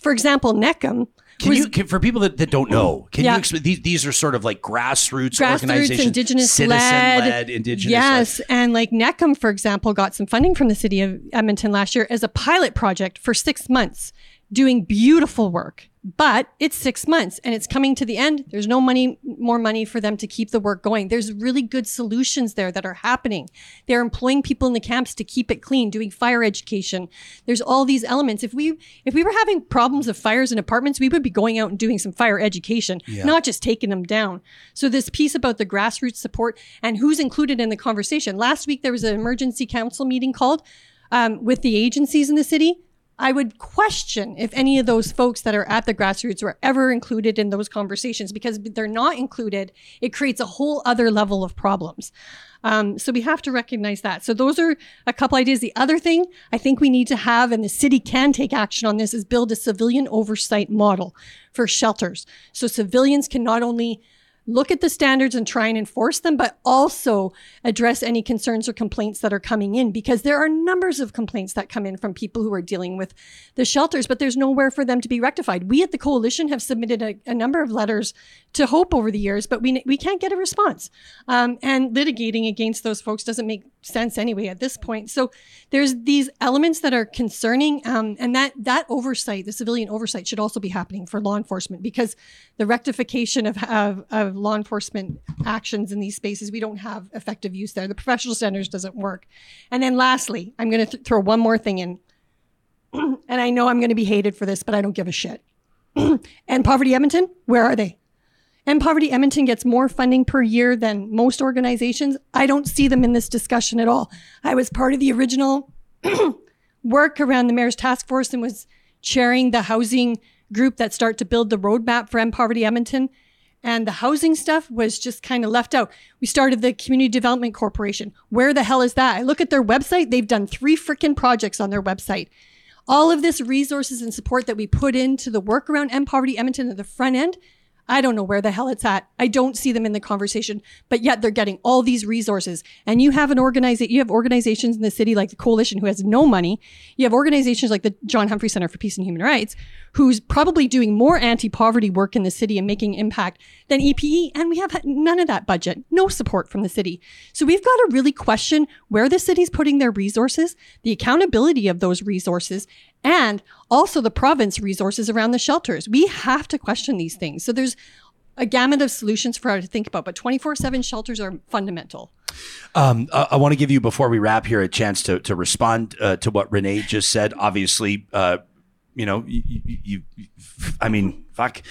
For example, Neckham Can was you, can, for people that, that don't know, can Yeah. you explain? These, these are sort of like grassroots, grassroots, organizations, indigenous citizen-led, led, indigenous Yes, led. and like Neckham, for example, got some funding from the city of Edmonton last year as a pilot project for six months, doing beautiful work. But it's six months and it's coming to the end. There's no money, more money for them to keep the work going. There's really good solutions there that are happening. They're employing people in the camps to keep it clean, doing fire education. There's all these elements. If we if we were having problems of fires in apartments, we would be going out and doing some fire education, not just taking them down. So this piece about the grassroots support and who's included in the conversation. Last week there was an emergency council meeting called um, with the agencies in the city. I would question if any of those folks that are at the grassroots were ever included in those conversations because they're not included. It creates a whole other level of problems. Um, so we have to recognize that. So those are a couple ideas. The other thing I think we need to have, and the city can take action on this, is build a civilian oversight model for shelters. So civilians can not only look at the standards and try and enforce them, but also address any concerns or complaints that are coming in because there are numbers of complaints that come in from people who are dealing with the shelters, but there's nowhere for them to be rectified. We at the coalition have submitted a, a number of letters to Hope over the years, but we, we can't get a response. Um, and litigating against those folks doesn't make sense anyway at this point. So there's these elements that are concerning, um, and that that oversight, the civilian oversight, should also be happening for law enforcement because the rectification of, of, of law enforcement actions in these spaces, we don't have effective use there. The professional standards doesn't work. And then lastly, I'm going to th- throw one more thing in, and I know I'm going to be hated for this, but I don't give a shit. and Poverty Edmonton, where are they? And Poverty Edmonton gets more funding per year than most organizations. I don't see them in this discussion at all. I was part of the original work around the mayor's task force and was chairing the housing group that start to build the roadmap for End Poverty Edmonton. And the housing stuff was just kind of left out. We started the Community Development Corporation. Where the hell is that? I look at their website. They've done three freaking projects on their website. All of this resources and support that we put into the work around End Poverty Edmonton at the front end, I don't know where the hell it's at. I don't see them in the conversation, but yet they're getting all these resources. And you have an organization, you have organizations in the city like the Coalition who has no money. You have organizations like the John Humphrey Center for Peace and Human Rights, who's probably doing more anti-poverty work in the city and making impact than EPE. And we have none of that budget, no support from the city. So we've got to really question where the city's putting their resources, the accountability of those resources, and also the province resources around the shelters. We have to question these things. So there's a gamut of solutions for how to think about, but 24 7 shelters are fundamental. Um, I, I want to give you before we wrap here a chance to to respond uh, to what Renee just said. Obviously, uh, you know, you, you, you, I mean, fuck,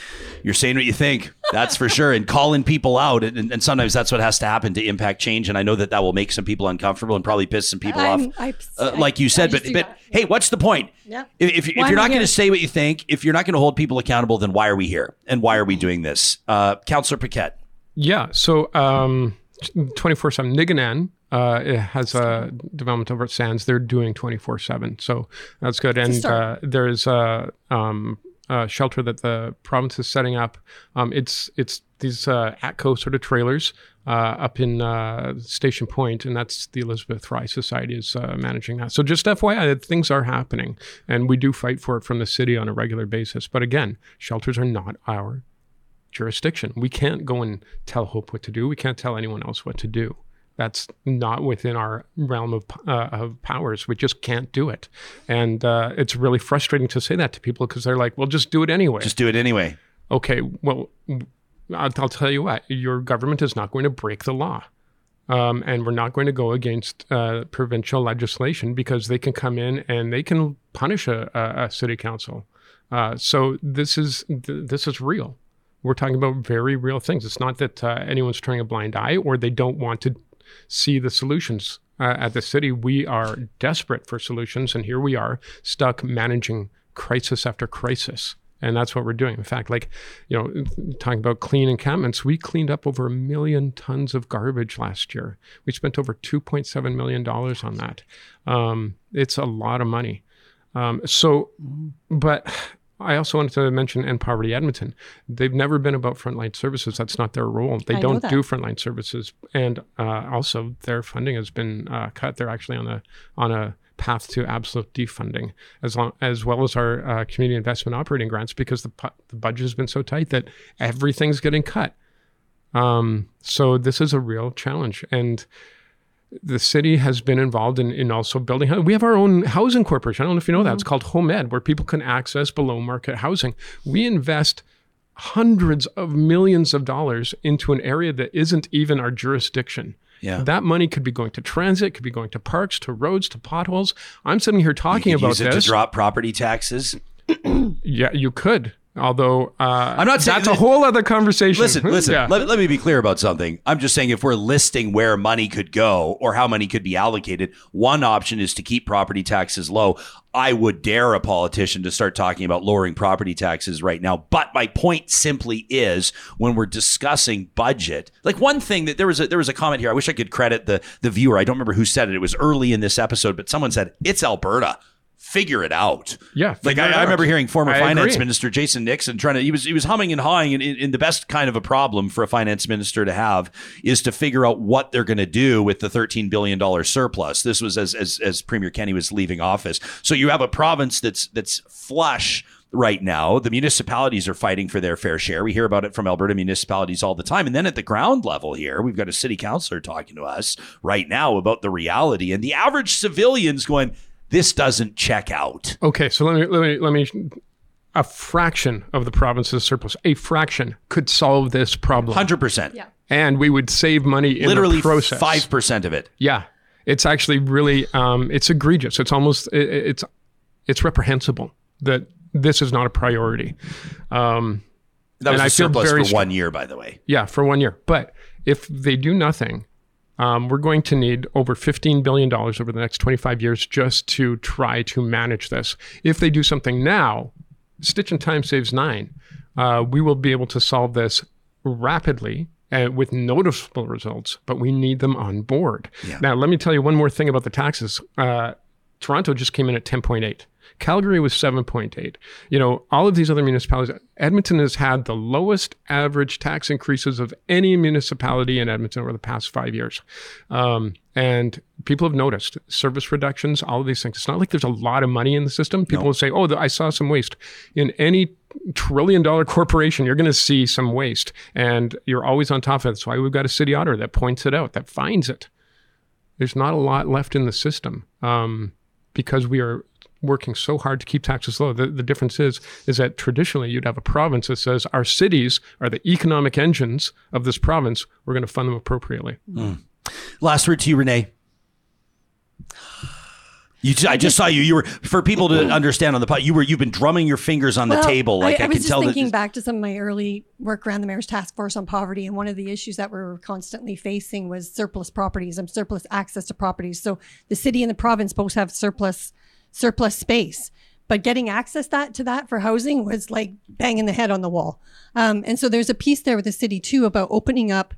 you're saying what you think. That's for sure, and calling people out, and, and sometimes that's what has to happen to impact change. And I know that that will make some people uncomfortable and probably piss some people I'm- off, I- uh, I- like you said. just But do but that. hey, what's the point? Yeah. If, if, if you're not going to say what you think, if you're not going to hold people accountable, then why are we here? And why are we doing this? Uh, Councillor Paquette. Yeah. So um, 24 7 Niginan uh, it has a development over at Sands. They're doing 24 7. So that's good. And uh, there's a, um, a shelter that the province is setting up. Um, it's it's these uh, ATCO sort of trailers uh, up in uh, Station Point, and that's the Elizabeth Fry Society is uh, managing that. So just FYI, things are happening, and we do fight for it from the city on a regular basis. But again, shelters are not our jurisdiction. We can't go and tell Hope what to do. We can't tell anyone else what to do. That's not within our realm of, uh, of powers. We just can't do it. And uh, it's really frustrating to say that to people because they're like, well, just do it anyway. Just do it anyway. okay, well, I'll, I'll tell you what, your government is not going to break the law. Um, and we're not going to go against uh, provincial legislation because they can come in and they can punish a, a, a city council. Uh, so this is th- this is real. We're talking about very real things. It's not that uh, anyone's turning a blind eye or they don't want to see the solutions uh, at the city. We are desperate for solutions, and here we are stuck managing crisis after crisis. And that's what we're doing. In fact, like, you know, talking about clean encampments, we cleaned up over a million tons of garbage last year. We spent over $2.7 million on that. Um, it's a lot of money. Um, so, but I also wanted to mention End Poverty Edmonton. They've never been about frontline services. That's not their role. They I don't do frontline services, and uh, also their funding has been uh, cut. They're actually on a on a path to absolute defunding, as long as well as our uh, community investment operating grants, because the pu- the budget has been so tight that everything's getting cut. Um, so this is a real challenge, and the city has been involved in, in also building. We have our own housing corporation. I don't know if you know that. It's mm-hmm. called Home Ed, where people can access below market housing. We invest hundreds of millions of dollars into an area that isn't even our jurisdiction. Yeah. That money could be going to transit, could be going to parks, to roads, to potholes. I'm sitting here talking about use it this. to drop property taxes. Yeah, you could. Although uh, I'm not saying that's a whole other conversation. Listen, listen. Yeah. Let, let me be clear about something. I'm just saying if we're listing where money could go or how money could be allocated, one option is to keep property taxes low. I would dare a politician to start talking about lowering property taxes right now. But my point simply is when we're discussing budget, like one thing that there was a there was a comment here. I wish I could credit the the viewer. I don't remember who said it. It was early in this episode, but someone said it's Alberta. Figure it out. Yeah, like I, I remember hearing former I finance agree. minister Jason Nixon trying to he was he was humming and hawing in, in, the best kind of a problem for a finance minister to have is to figure out what they're going to do with the 13 billion dollar surplus. This was as as as Premier Kenney was leaving office. So you have a province that's that's flush right now. The municipalities are fighting for their fair share. We hear about it from Alberta municipalities all the time. And then at the ground level here, we've got a city councilor talking to us right now about the reality and the average civilians going this doesn't check out. Okay, so let me let me let me. A fraction of the province's surplus, a fraction, could solve this problem, 100%. Yeah. and we would save money in literally the process. five percent of it. Yeah, it's actually really um, it's egregious. It's almost it, it's it's reprehensible that this is not a priority. Um, That was And a I feel surplus very for one year, by the way. Yeah, for one year. But if they do nothing, um, we're going to need over $15 billion over the next 25 years just to try to manage this. If they do something now, Stitch in Time saves nine. Uh, we will be able to solve this rapidly and with noticeable results, but we need them on board. Now, let me tell you one more thing about the taxes. Uh, Toronto just came in at 10.8. Calgary was 7.8. You know, all of these other municipalities, Edmonton has had the lowest average tax increases of any municipality in Edmonton over the past five years. Um, and people have noticed service reductions, all of these things. It's not like there's a lot of money in the system. People will say, oh, I saw some waste. In any trillion dollar corporation, you're going to see some waste. And you're always on top of it. That's why we've got a city auditor that points it out, that finds it there's not a lot left in the system um, because we are working so hard to keep taxes low. The, the difference is is that traditionally you'd have a province that says our cities are the economic engines of this province. We're going to fund them appropriately. Hmm. Last word to you, Renee. You, I just saw you. You were for people to understand on the pot. You were you've been drumming your fingers on the Well, table. Like I, I, was can just tell thinking that. back to some of my early work around the mayor's task force on poverty, and one of the issues that we were constantly facing was surplus properties and surplus access to properties. So the city and the province both have surplus surplus space, but getting access that to that for housing was like banging the head on the wall. Um, and so there's a piece there with the city too about opening up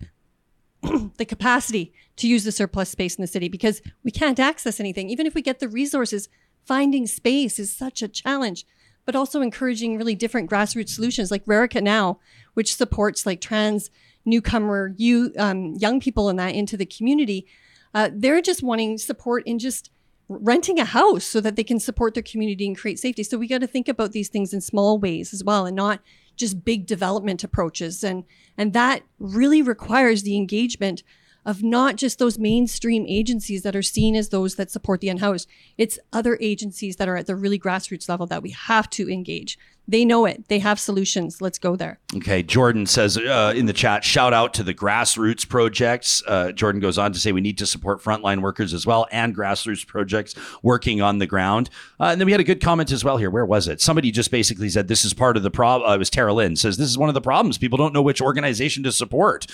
the capacity to use the surplus space in the city because we can't access anything. Even if we get the resources, finding space is such a challenge. But also encouraging really different grassroots solutions like Rarica Now, which supports like trans newcomer you um, young people in that into the community. Uh, they're just wanting support in just renting a house so that they can support their community and create safety. So we got to think about these things in small ways as well and not just big development approaches. And and that really requires the engagement of not just those mainstream agencies that are seen as those that support the unhoused. It's other agencies that are at the really grassroots level that we have to engage. They know it. They have solutions. Let's go there. Okay, Jordan says uh, in the chat, shout out to the grassroots projects. Uh, Jordan goes on to say we need to support frontline workers as well and grassroots projects working on the ground. Uh, and then we had a good comment as well here. Where was it? Somebody just basically said this is part of the problem. Uh, it was Tara Lynn says this is one of the problems. People don't know which organization to support.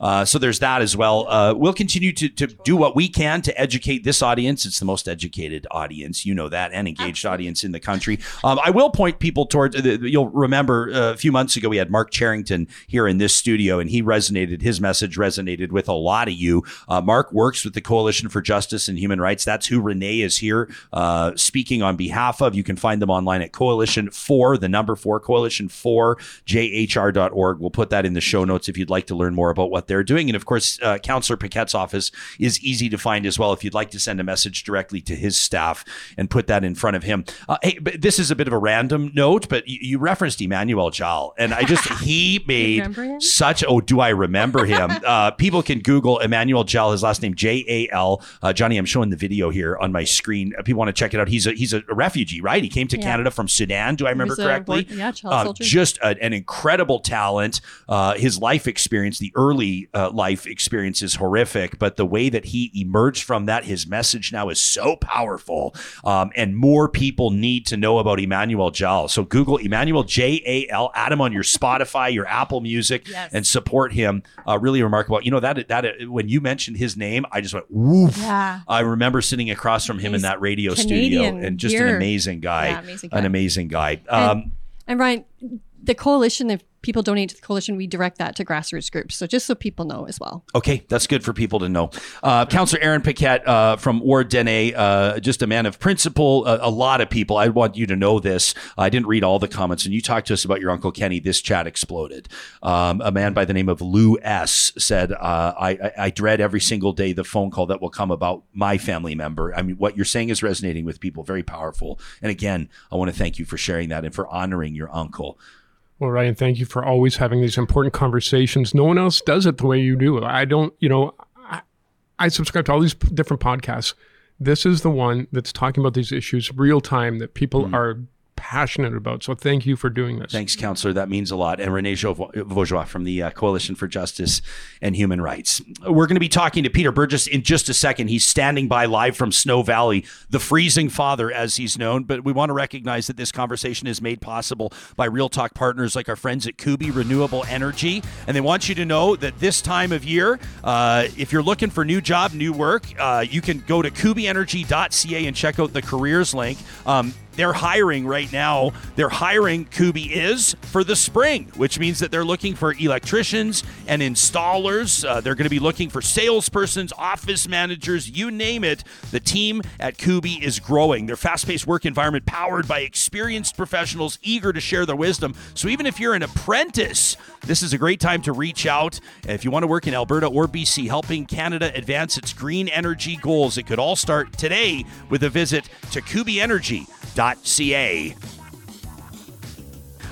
Uh, so there's that as well. Uh, we'll continue to, to do what we can to educate this audience. It's the most educated audience, you know that, and engaged audience in the country. Um, I will point people towards, uh, you'll remember uh, a few months ago, we had Mark Cherington here in this studio, and he resonated, his message resonated with a lot of you. Uh, Mark works with the Coalition for Justice and Human Rights. That's who Renee is here uh, speaking on behalf of. You can find them online at Coalition for the number four, Coalition for JHR.org. We'll put that in the show notes if you'd like to learn more about what they're doing. And of course, uh, Councillor Paquette's office is easy to find as well if you'd like to send a message directly to his staff and put that in front of him. Uh, hey, but this is a bit of a random note, but you, you referenced Emmanuel Jal, and I just, he made such, oh, do I remember him? uh, people can Google Emmanuel Jal, his last name, J A L. Uh, Johnny, I'm showing the video here on my screen. Uh, people want to check it out. He's a, he's a refugee, right? He came to Yeah. Canada from Sudan. Do I remember correctly? yeah, child Uh, just a, an incredible talent. Uh, his life experience, the early uh, life experience is horrific, but the way that he emerged from that, his message now is so powerful. Um, and more people need to know about Emmanuel Jal. So Google Emmanuel J A L, add him on your Spotify, your Apple Music, Yes. and support him. Uh, really remarkable. You know, that, that, when you mentioned his name, I just went, woof. Yeah. I remember sitting across from him in that radio Canadian studio and just an amazing guy. Yeah, amazing An amazing guy. Um, And Ryan, the coalition, if people donate to the coalition, we direct that to grassroots groups. So just so people know as well. Okay, that's good for people to know. Uh, Councillor Aaron Paquette uh, from Ward Dene, uh, just a man of principle. Uh, a lot of people, I want you to know this. I didn't read all the comments, and you talked to us about your Uncle Kenny. This chat exploded. Um, a man by the name of Lou S. said, uh, I, I, I dread every single day the phone call that will come about my family member. I mean, what you're saying is resonating with people, very powerful. And again, I want to thank you for sharing that and for honoring your uncle. Well, Ryan, thank you for always having these important conversations. No one else does it the way you do. I don't, you know, I, I subscribe to all these p- different podcasts. This is the one that's talking about these issues real time that people mm-hmm. are passionate about. So thank you for doing this. Thanks, Councillor. That means a lot. And Renee Vaugeois from the uh, Coalition for Justice and Human Rights. We're going to be talking to Peter Burgess in just a second. He's standing by live from Snow Valley, the freezing father, as he's known. But we want to recognize that this conversation is made possible by Real Talk partners like our friends at Kuby Renewable Energy. And they want you to know that this time of year, uh, if you're looking for new job, new work, uh, you can go to kubyenergy.ca and check out the careers link. Um, they're hiring right now. They're hiring Kuby is for the spring, which means that they're looking for electricians and installers. Uh, they're going to be looking for salespersons, office managers, you name it. The team at Kuby is growing. Their fast-paced work environment powered by experienced professionals eager to share their wisdom. So even if you're an apprentice, this is a great time to reach out. If you want to work in Alberta or BC, helping Canada advance its green energy goals, it could all start today with a visit to kubyenergy.ca.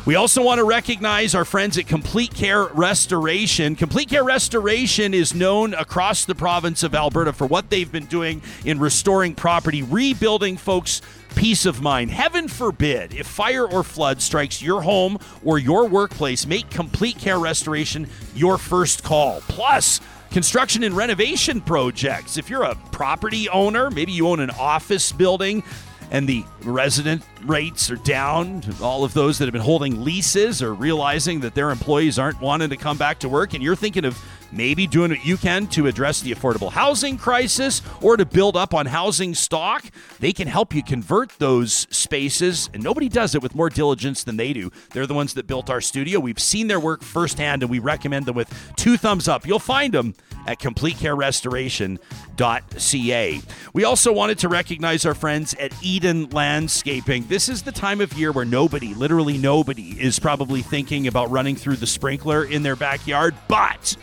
We also want to recognize our friends at Complete Care Restoration. Complete Care Restoration is known across the province of Alberta for what they've been doing in restoring property, rebuilding folks' peace of mind. Heaven forbid if fire or flood strikes your home or your workplace, make Complete Care Restoration your first call. Plus, construction and renovation projects. If you're a property owner, maybe you own an office building, and the resident rates are down. All of those that have been holding leases are realizing that their employees aren't wanting to come back to work, and you're thinking of maybe doing what you can to address the affordable housing crisis or to build up on housing stock. They can help you convert those spaces, and nobody does it with more diligence than they do. They're the ones that built our studio. We've seen their work firsthand, and we recommend them with two thumbs up. You'll find them at completecarerestoration.ca. We also wanted to recognize our friends at Eden Landscaping. This is the time of year where nobody, literally nobody, is probably thinking about running through the sprinkler in their backyard, but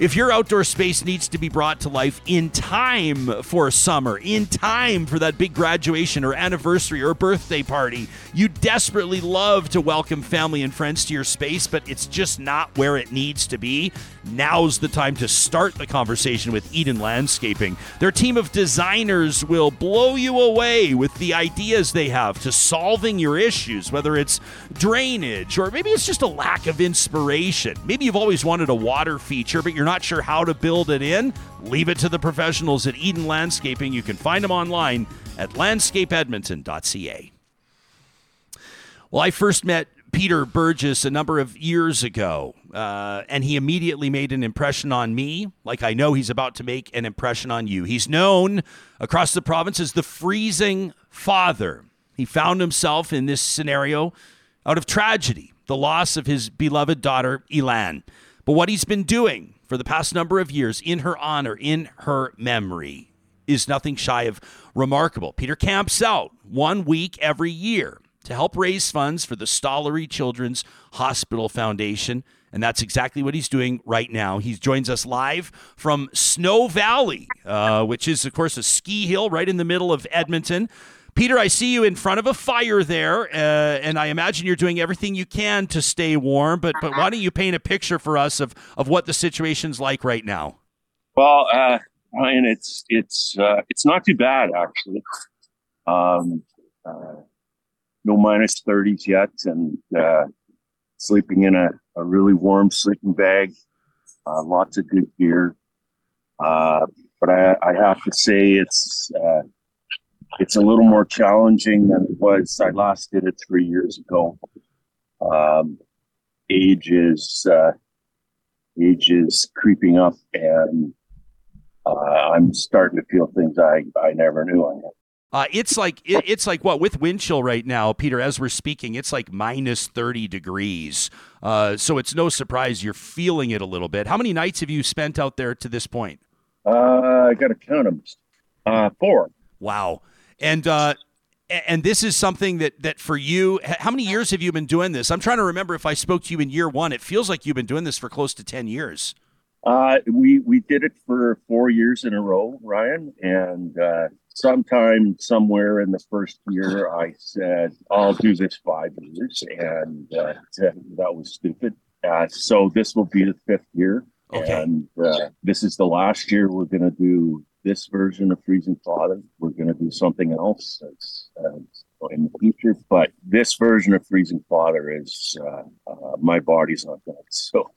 if your outdoor space needs to be brought to life in time for summer, in time for that big graduation or anniversary or birthday party, you desperately love to welcome family and friends to your space, but it's just not where it needs to be. Now's the time to start the conversation with Eden Landscaping. Their team of designers will blow you away with the ideas they have to solving your issues, whether it's drainage or maybe it's just a lack of inspiration. Maybe you've always wanted a water feature, but you're not sure how to build it in. Leave it to the professionals at Eden Landscaping. You can find them online at landscapeedmonton.ca. Well, I first met Peter Burgess a number of years ago. uh, and he immediately made an impression on me, like I know he's about to make an impression on you. He's known across the province as the freezing father. He found himself in this scenario out of tragedy, the loss of his beloved daughter, Elan. But what he's been doing for the past number of years in her honor, in her memory, is nothing shy of remarkable. Peter camps out one week every year to help raise funds for the Stollery Children's Hospital Foundation. And that's exactly what he's doing right now. He joins us live from Snow Valley, uh, which is, of course, a ski hill right in the middle of Edmonton. Peter, I see you in front of a fire there, uh, and I imagine you're doing everything you can to stay warm. But but why don't you paint a picture for us of, of what the situation's like right now? Well, uh, Ryan, it's it's uh, it's not too bad actually. Um, uh, no minus 30s yet, and uh, sleeping in a, a really warm sleeping bag. Uh, lots of good gear. But I, I, have to say it's it's a little more challenging than it was. I last did it three years ago. Um, age is uh, age is creeping up, and uh, I'm starting to feel things I, I never knew I had. Uh, it's like it, it's like what with wind chill right now, Peter. As we're speaking, it's like minus thirty degrees. Uh, so it's no surprise you're feeling it a little bit. How many nights have you spent out there to this point? Uh, I got to count them. Uh, four. Wow. And uh, and this is something that that for you. How many years have you been doing this? I'm trying to remember if I spoke to you in year one. It feels like you've been doing this for close to ten years. Uh, we we did it for four years in a row, Ryan, and uh, sometime somewhere in the first year, I said, I'll do this five years. And uh, that was stupid. Uh, so this will be the fifth year. Okay. And uh, this is the last year we're going to do this version of Freezing Father. We're going to do something else uh, in the future. But this version of Freezing Father is uh, uh, my body's not that. So.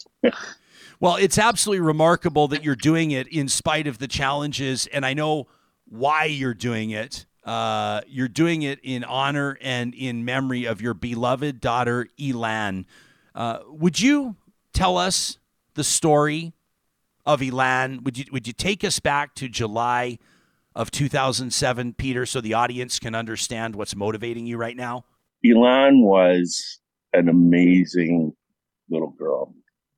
well, it's absolutely remarkable that you're doing it in spite of the challenges. And I know why you're doing it. Uh, you're doing it in honor and in memory of your beloved daughter, Elan. Uh, would you tell us the story of Elan? Would you, would you take us back to July of 2007, Peter, so the audience can understand what's motivating you right now? Elan was an amazing little girl.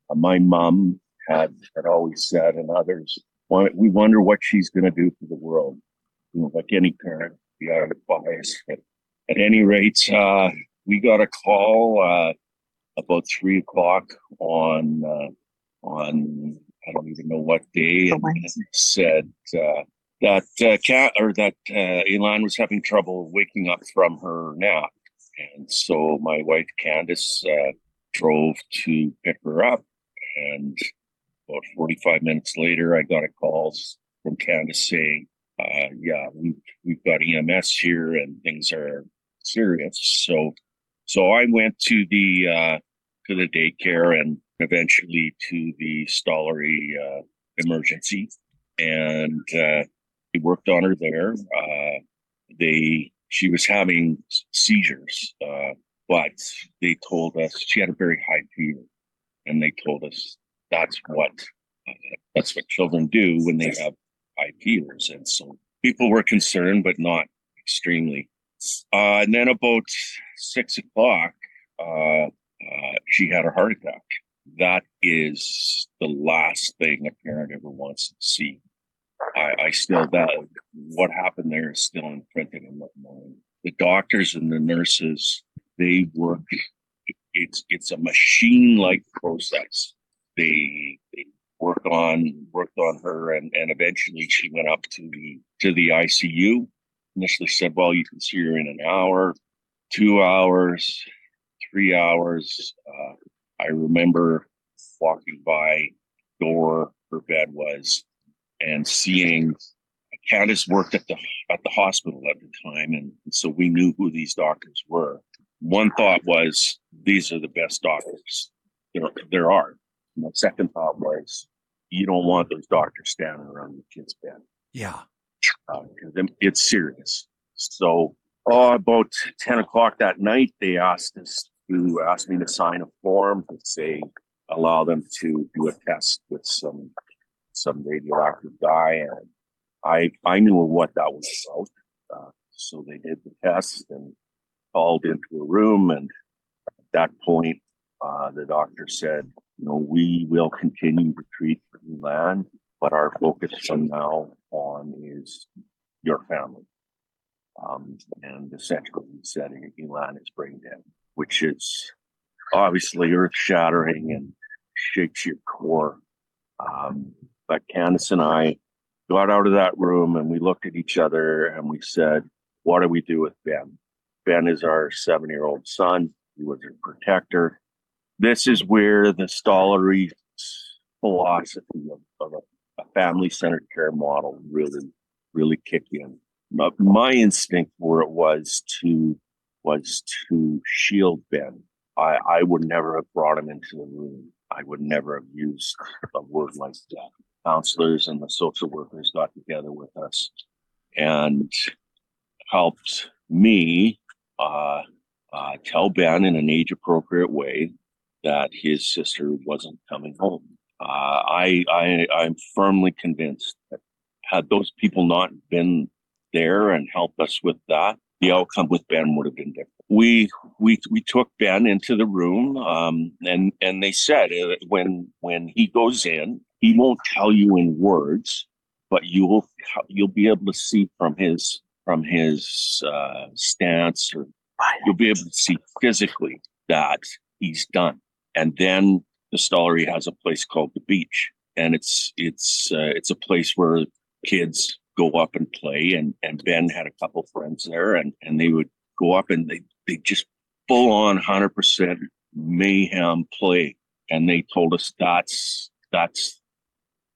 Uh, my mom had, had always said, and others, we wonder what she's going to do for the world. You know, like any parent, be out of bias. But at any rate, uh, we got a call uh, about three o'clock on uh, on I don't even know what day, and said uh, that uh, cat or that uh, Elan was having trouble waking up from her nap, and so my wife Candace drove to pick her up, and about 45 minutes later, I got a call from Candace saying, uh, yeah, we've, we've got EMS here and things are serious. So, so I went to the, uh, to the daycare and eventually to the Stollery, uh, emergency and, uh, worked on her there. Uh, they, she was having seizures, uh, but they told us she had a very high fever and they told us that's what uh, that's what children do when they have high fevers, and so people were concerned, but not extremely. Uh, and then about six o'clock, uh, she had a heart attack. That is the last thing a parent ever wants to see. I, I still that what happened there is still imprinted in my mind. The doctors and the nurses, they work. It's it's a machine like process they, they worked on worked on her and, and eventually she went up to the to the ICU. Initially said, well, you can see her in an hour, two hours, three hours. Uh, I remember walking by door her bed was and seeing Candace worked at the at the hospital at the time, and so we knew who these doctors were. One thought was, these are the best doctors there there are. My second thought was, you don't want those doctors standing around the kid's bed. Yeah. Uh, it's serious. So, oh, about 10 o'clock that night, they asked us to ask me to sign a form to say allow them to do a test with some some radioactive dye, and I I knew what that was about. Uh, so they did the test and called into a room, and at that point, uh, the doctor said, "You know, we will continue to treat Elan, but our focus from now on is your family." Um, and he said Elan is brain dead, which is obviously earth shattering and shakes your core. Um, but Candace and I got out of that room and we looked at each other and we said, What do we do with Ben? Ben is our seven year old son. He was our protector. This is where the Stollery philosophy of, of a, a family centered care model really, really kicked in. My, instinct where it was to was to shield Ben. I, I would never have brought him into the room. I would never have used a word like that. Counselors and the social workers got together with us and helped me uh, uh, tell Ben in an age appropriate way that his sister wasn't coming home. Uh, I, I, I'm firmly convinced that had those people not been there and helped us with that, the outcome with Ben would have been different. We we we took Ben into the room, um, and and they said uh, when when he goes in, he won't tell you in words, but you will you'll be able to see from his from his uh, stance, or you'll be able to see physically that he's done. And then the Stollery has a place called the beach, and it's it's uh, it's a place where kids go up and play. And, and Ben had a couple friends there and, and they would go up and they, they just full on 100% mayhem play. And they told us that's, that's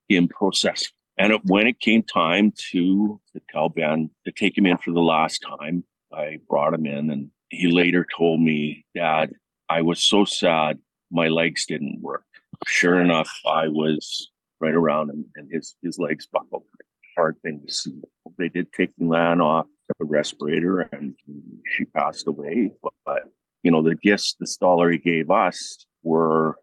in process. And it, when it came time to, to tell Ben to take him in for the last time, I brought him in and he later told me, Dad, I was so sad my legs didn't work. Sure enough, I was right around him and his, his legs buckled hard thing to see. They did take Elan off the respirator and she passed away. But, but you know, the gifts the Stollery gave us were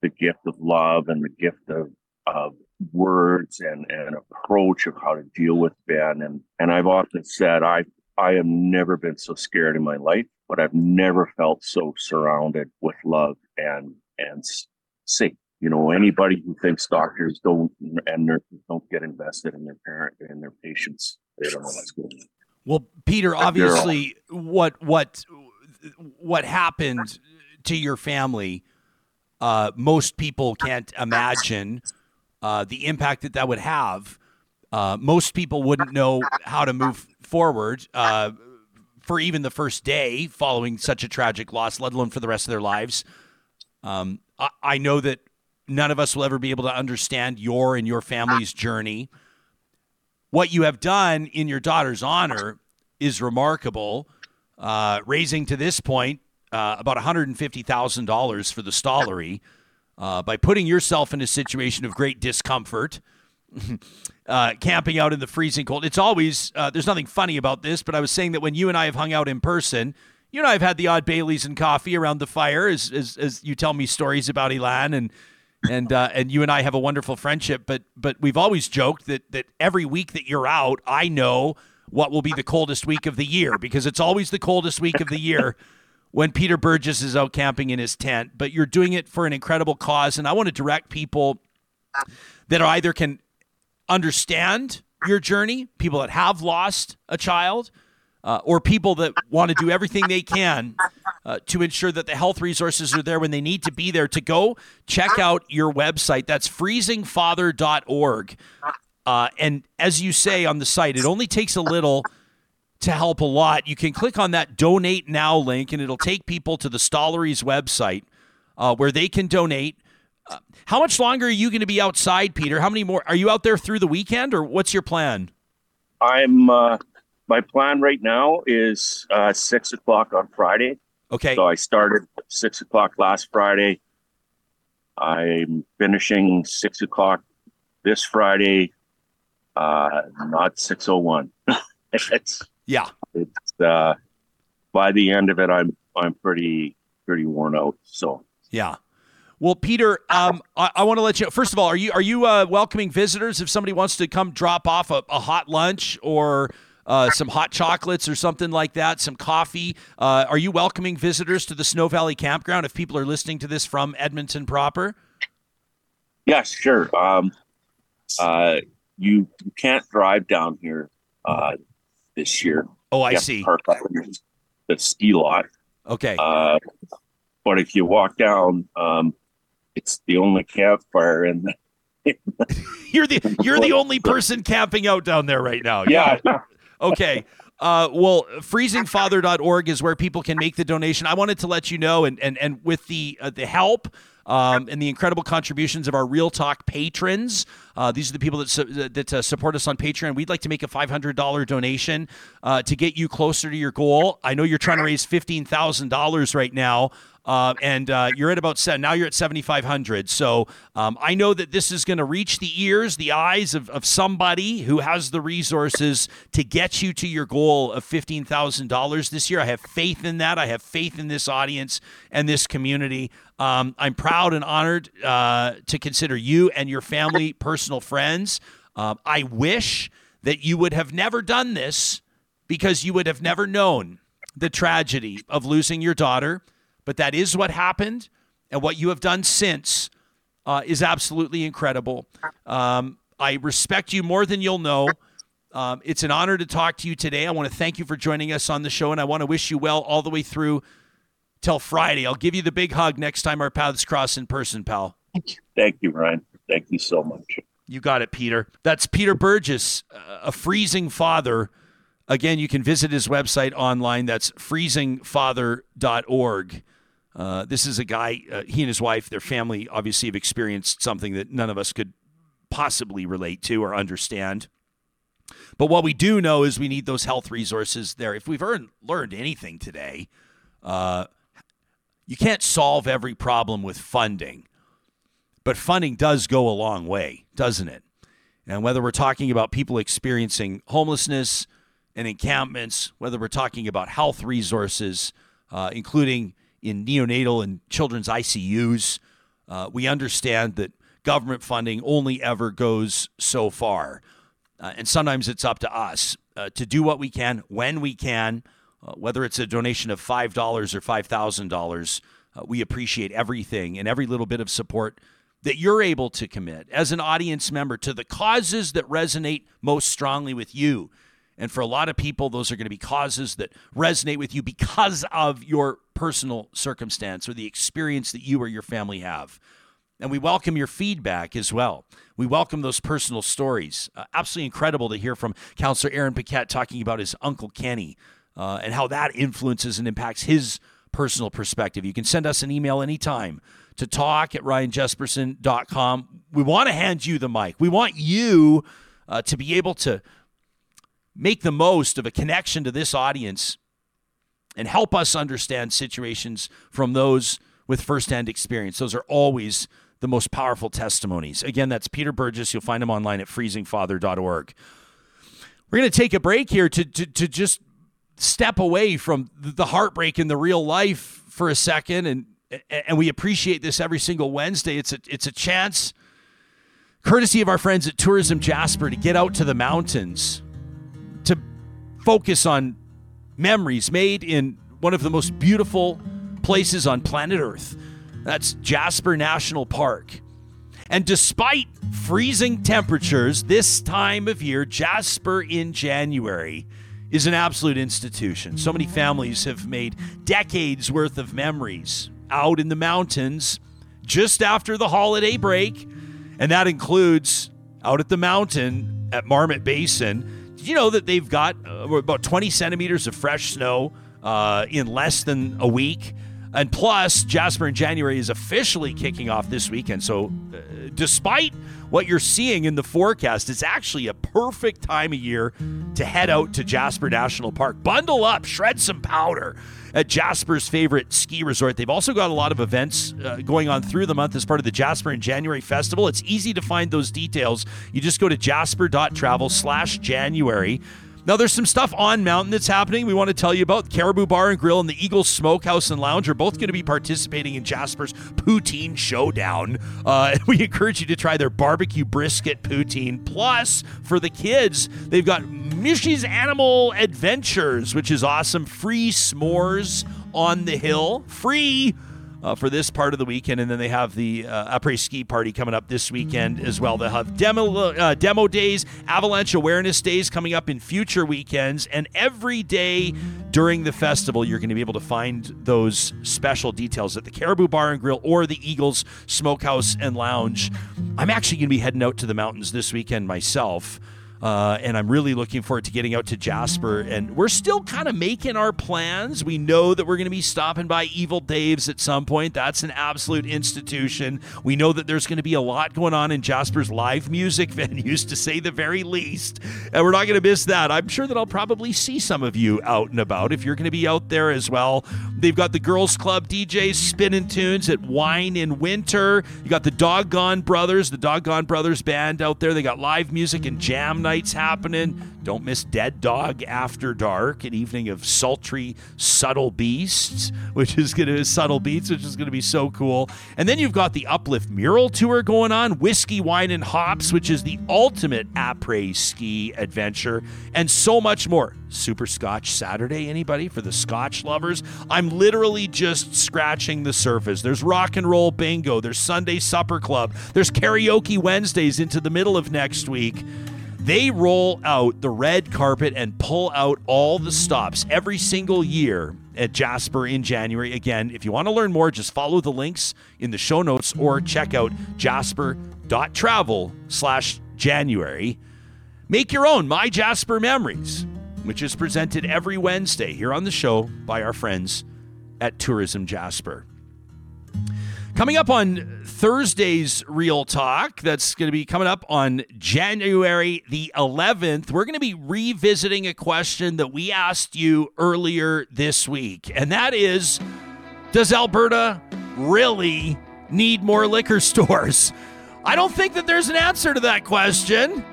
the gift of love and the gift of, of words and, and approach of how to deal with Ben. And, and I've often said, I, I have never been so scared in my life, but I've never felt so surrounded with love and, and safe. You know, anybody who thinks doctors don't and nurses don't get invested in their parent and their patients, they don't know what's going on. Well, Peter, obviously, what what what happened to your family, uh, most people can't imagine uh, the impact that that would have. Uh, most people wouldn't know how to move forward uh, for even the first day following such a tragic loss, let alone for the rest of their lives. Um, I, I know that none of us will ever be able to understand your and your family's journey. What you have done in your daughter's honor is remarkable. Uh, raising to this point uh, about $150,000 for the Stollery uh, by putting yourself in a situation of great discomfort, uh, camping out in the freezing cold. It's always, uh, there's nothing funny about this, but I was saying that when you and I have hung out in person, you and I have had the odd Baileys and coffee around the fire as, as, as you tell me stories about Elan and and uh, and you and I have a wonderful friendship. But but we've always joked that that every week that you're out, I know what will be the coldest week of the year because it's always the coldest week of the year when Peter Burgess is out camping in his tent. But you're doing it for an incredible cause, and I want to direct people that either can understand your journey, people that have lost a child uh, or people that want to do everything they can uh, to ensure that the health resources are there when they need to be there to go check out your website. That's freezingfather.org uh, and as you say on the site it only takes a little to help a lot. You can click on that donate now link and it'll take people to the stollery's website uh, where they can donate. Uh, how much longer are you going to be outside peter? How many more are you out there through the weekend or what's your plan? I'm uh, my plan right now is uh, six o'clock on Friday. Okay. So I started six o'clock last Friday. I'm finishing six o'clock this Friday. Uh, not six oh one. It's yeah. It's uh, by the end of it, I'm I'm pretty pretty worn out. So yeah. Well, Peter, um, I, I want to let you. First of all, are you are you uh, welcoming visitors if somebody wants to come drop off a, a hot lunch or uh, some hot chocolates or something like that, some coffee? Uh, are you welcoming visitors to the Snow Valley Campground if people are listening to this from Edmonton proper? Yes, sure. Um, uh, you you can't drive down here uh, this year. Oh, I see. Park the ski lot. Okay. Uh, but if you walk down, um, it's the only campfire in the You're the you're the only person camping out down there right now. yeah. Okay. Uh, well, freezingfather.org is where people can make the donation. I wanted to let you know, and and and with the uh, the help um, and the incredible contributions of our Real Talk patrons, uh, these are the people that su- that uh, support us on Patreon. We'd like to make a five hundred dollar donation uh, to get you closer to your goal. I know you're trying to raise fifteen thousand dollars right now. Uh, and uh, you're at about seven. Now you're at 7,500. So um, I know that this is going to reach the ears, the eyes of, of somebody who has the resources to get you to your goal of $15,000 this year. I have faith in that. I have faith in this audience and this community. Um, I'm proud and honored uh, to consider you and your family personal friends. Um, I wish that you would have never done this because you would have never known the tragedy of losing your daughter. But that is what happened, and what you have done since uh, is absolutely incredible. Um, I respect you more than you'll know. Um, it's an honor to talk to you today. I want to thank you for joining us on the show, and I want to wish you well all the way through till Friday. I'll give you the big hug next time our paths cross in person, pal. Thank you, Ryan. Thank you so much. You got it, Peter. That's Peter Burgess, a freezing father. Again, you can visit his website online. That's freezingfather.org. Uh, this is a guy, uh, he and his wife, their family obviously have experienced something that none of us could possibly relate to or understand. But what we do know is we need those health resources there. If we've earned, learned anything today, uh, you can't solve every problem with funding, but funding does go a long way, doesn't it? And whether we're talking about people experiencing homelessness and encampments, whether we're talking about health resources, uh, including in neonatal and children's ICUs, uh, we understand that government funding only ever goes so far. Uh, and sometimes it's up to us uh, to do what we can when we can, uh, whether it's a donation of $5 or $5,000. Uh, we appreciate everything and every little bit of support that you're able to commit as an audience member to the causes that resonate most strongly with you. And for a lot of people, those are going to be causes that resonate with you because of your personal circumstance or the experience that you or your family have. And we welcome your feedback as well. We welcome those personal stories. Uh, absolutely incredible to hear from Councillor Aaron Paquette talking about his Uncle Kenny uh, and how that influences and impacts his personal perspective. You can send us an email anytime to talk at ryanjespersen.com. We want to hand you the mic. We want you uh, to be able to make the most of a connection to this audience and help us understand situations from those with firsthand experience. Those are always the most powerful testimonies. Again, that's Peter Burgess. You'll find him online at freezingfather.org. We're going to take a break here to, to, to just step away from the heartbreak in the real life for a second and and we appreciate this every single Wednesday. It's a it's a chance courtesy of our friends at Tourism Jasper to get out to the mountains to focus on memories made in one of the most beautiful places on planet Earth. That's Jasper National Park. And despite freezing temperatures this time of year, Jasper in January is an absolute institution. So many families have made decades worth of memories out in the mountains just after the holiday break. And that includes out at the mountain at Marmot Basin. You know that they've got uh, about 20 centimeters of fresh snow uh, in less than a week? And plus, Jasper in January is officially kicking off this weekend. So, uh, despite what you're seeing in the forecast, it's actually a perfect time of year to head out to Jasper National Park. Bundle up, shred some powder at Jasper's favorite ski resort. They've also got a lot of events uh, going on through the month as part of the Jasper in January Festival. It's easy to find those details. You just go to jasper.travel slash January. Now, there's some stuff on Mountain that's happening we want to tell you about. Caribou Bar and Grill and the Eagles Smokehouse and Lounge are both going to be participating in Jasper's Poutine Showdown. Uh, we encourage you to try their barbecue brisket poutine. Plus, for the kids, they've got Mishy's Animal Adventures, which is awesome. Free s'mores on the hill. Free uh, for this part of the weekend, and then they have the uh, après ski party coming up this weekend as well. They'll have demo uh, demo days, avalanche awareness days coming up in future weekends, and every day during the festival, you're going to be able to find those special details at the Caribou Bar and Grill or the Eagles Smokehouse and Lounge. I'm actually going to be heading out to the mountains this weekend myself. Uh, and I'm really looking forward to getting out to Jasper. And we're still kind of making our plans. We know that we're going to be stopping by Evil Dave's at some point. That's an absolute institution. We know that there's going to be a lot going on in Jasper's live music venues, to say the very least. And we're not going to miss that. I'm sure that I'll probably see some of you out and about if you're going to be out there as well. They've got the Girls Club DJs spinning tunes at Wine in Winter. You got the Doggone Brothers, the Doggone Brothers band out there. They got live music and jam nights happening. Don't miss Dead Dog After Dark, an evening of sultry, subtle beasts, which is going to subtle beats, which is going to be so cool. And then you've got the Uplift Mural Tour going on, Whiskey, Wine, and Hops, which is the ultimate après ski adventure, and so much more. Super Scotch Saturday, anybody for the Scotch lovers? I'm literally just scratching the surface. There's rock and roll bingo, there's Sunday supper club, there's karaoke Wednesdays into the middle of next week. They roll out the red carpet and pull out all the stops every single year at Jasper in January. Again, if you want to learn more, just follow the links in the show notes or check out jasper.travel slash January. Make your own My Jasper Memories, which is presented every Wednesday here on the show by our friends at Tourism Jasper. Coming up on Thursday's Real Talk, that's going to be coming up on January the 11th, we're going to be revisiting a question that we asked you earlier this week. And that is Does Alberta really need more liquor stores? I don't think that there's an answer to that question.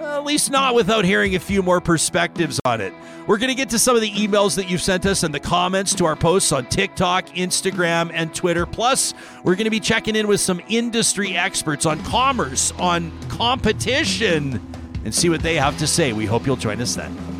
At least not without hearing a few more perspectives on it. We're going to get to some of the emails that you've sent us and the comments to our posts on TikTok, Instagram, and Twitter. Plus, we're going to be checking in with some industry experts on commerce, on competition, and see what they have to say. We hope you'll join us then.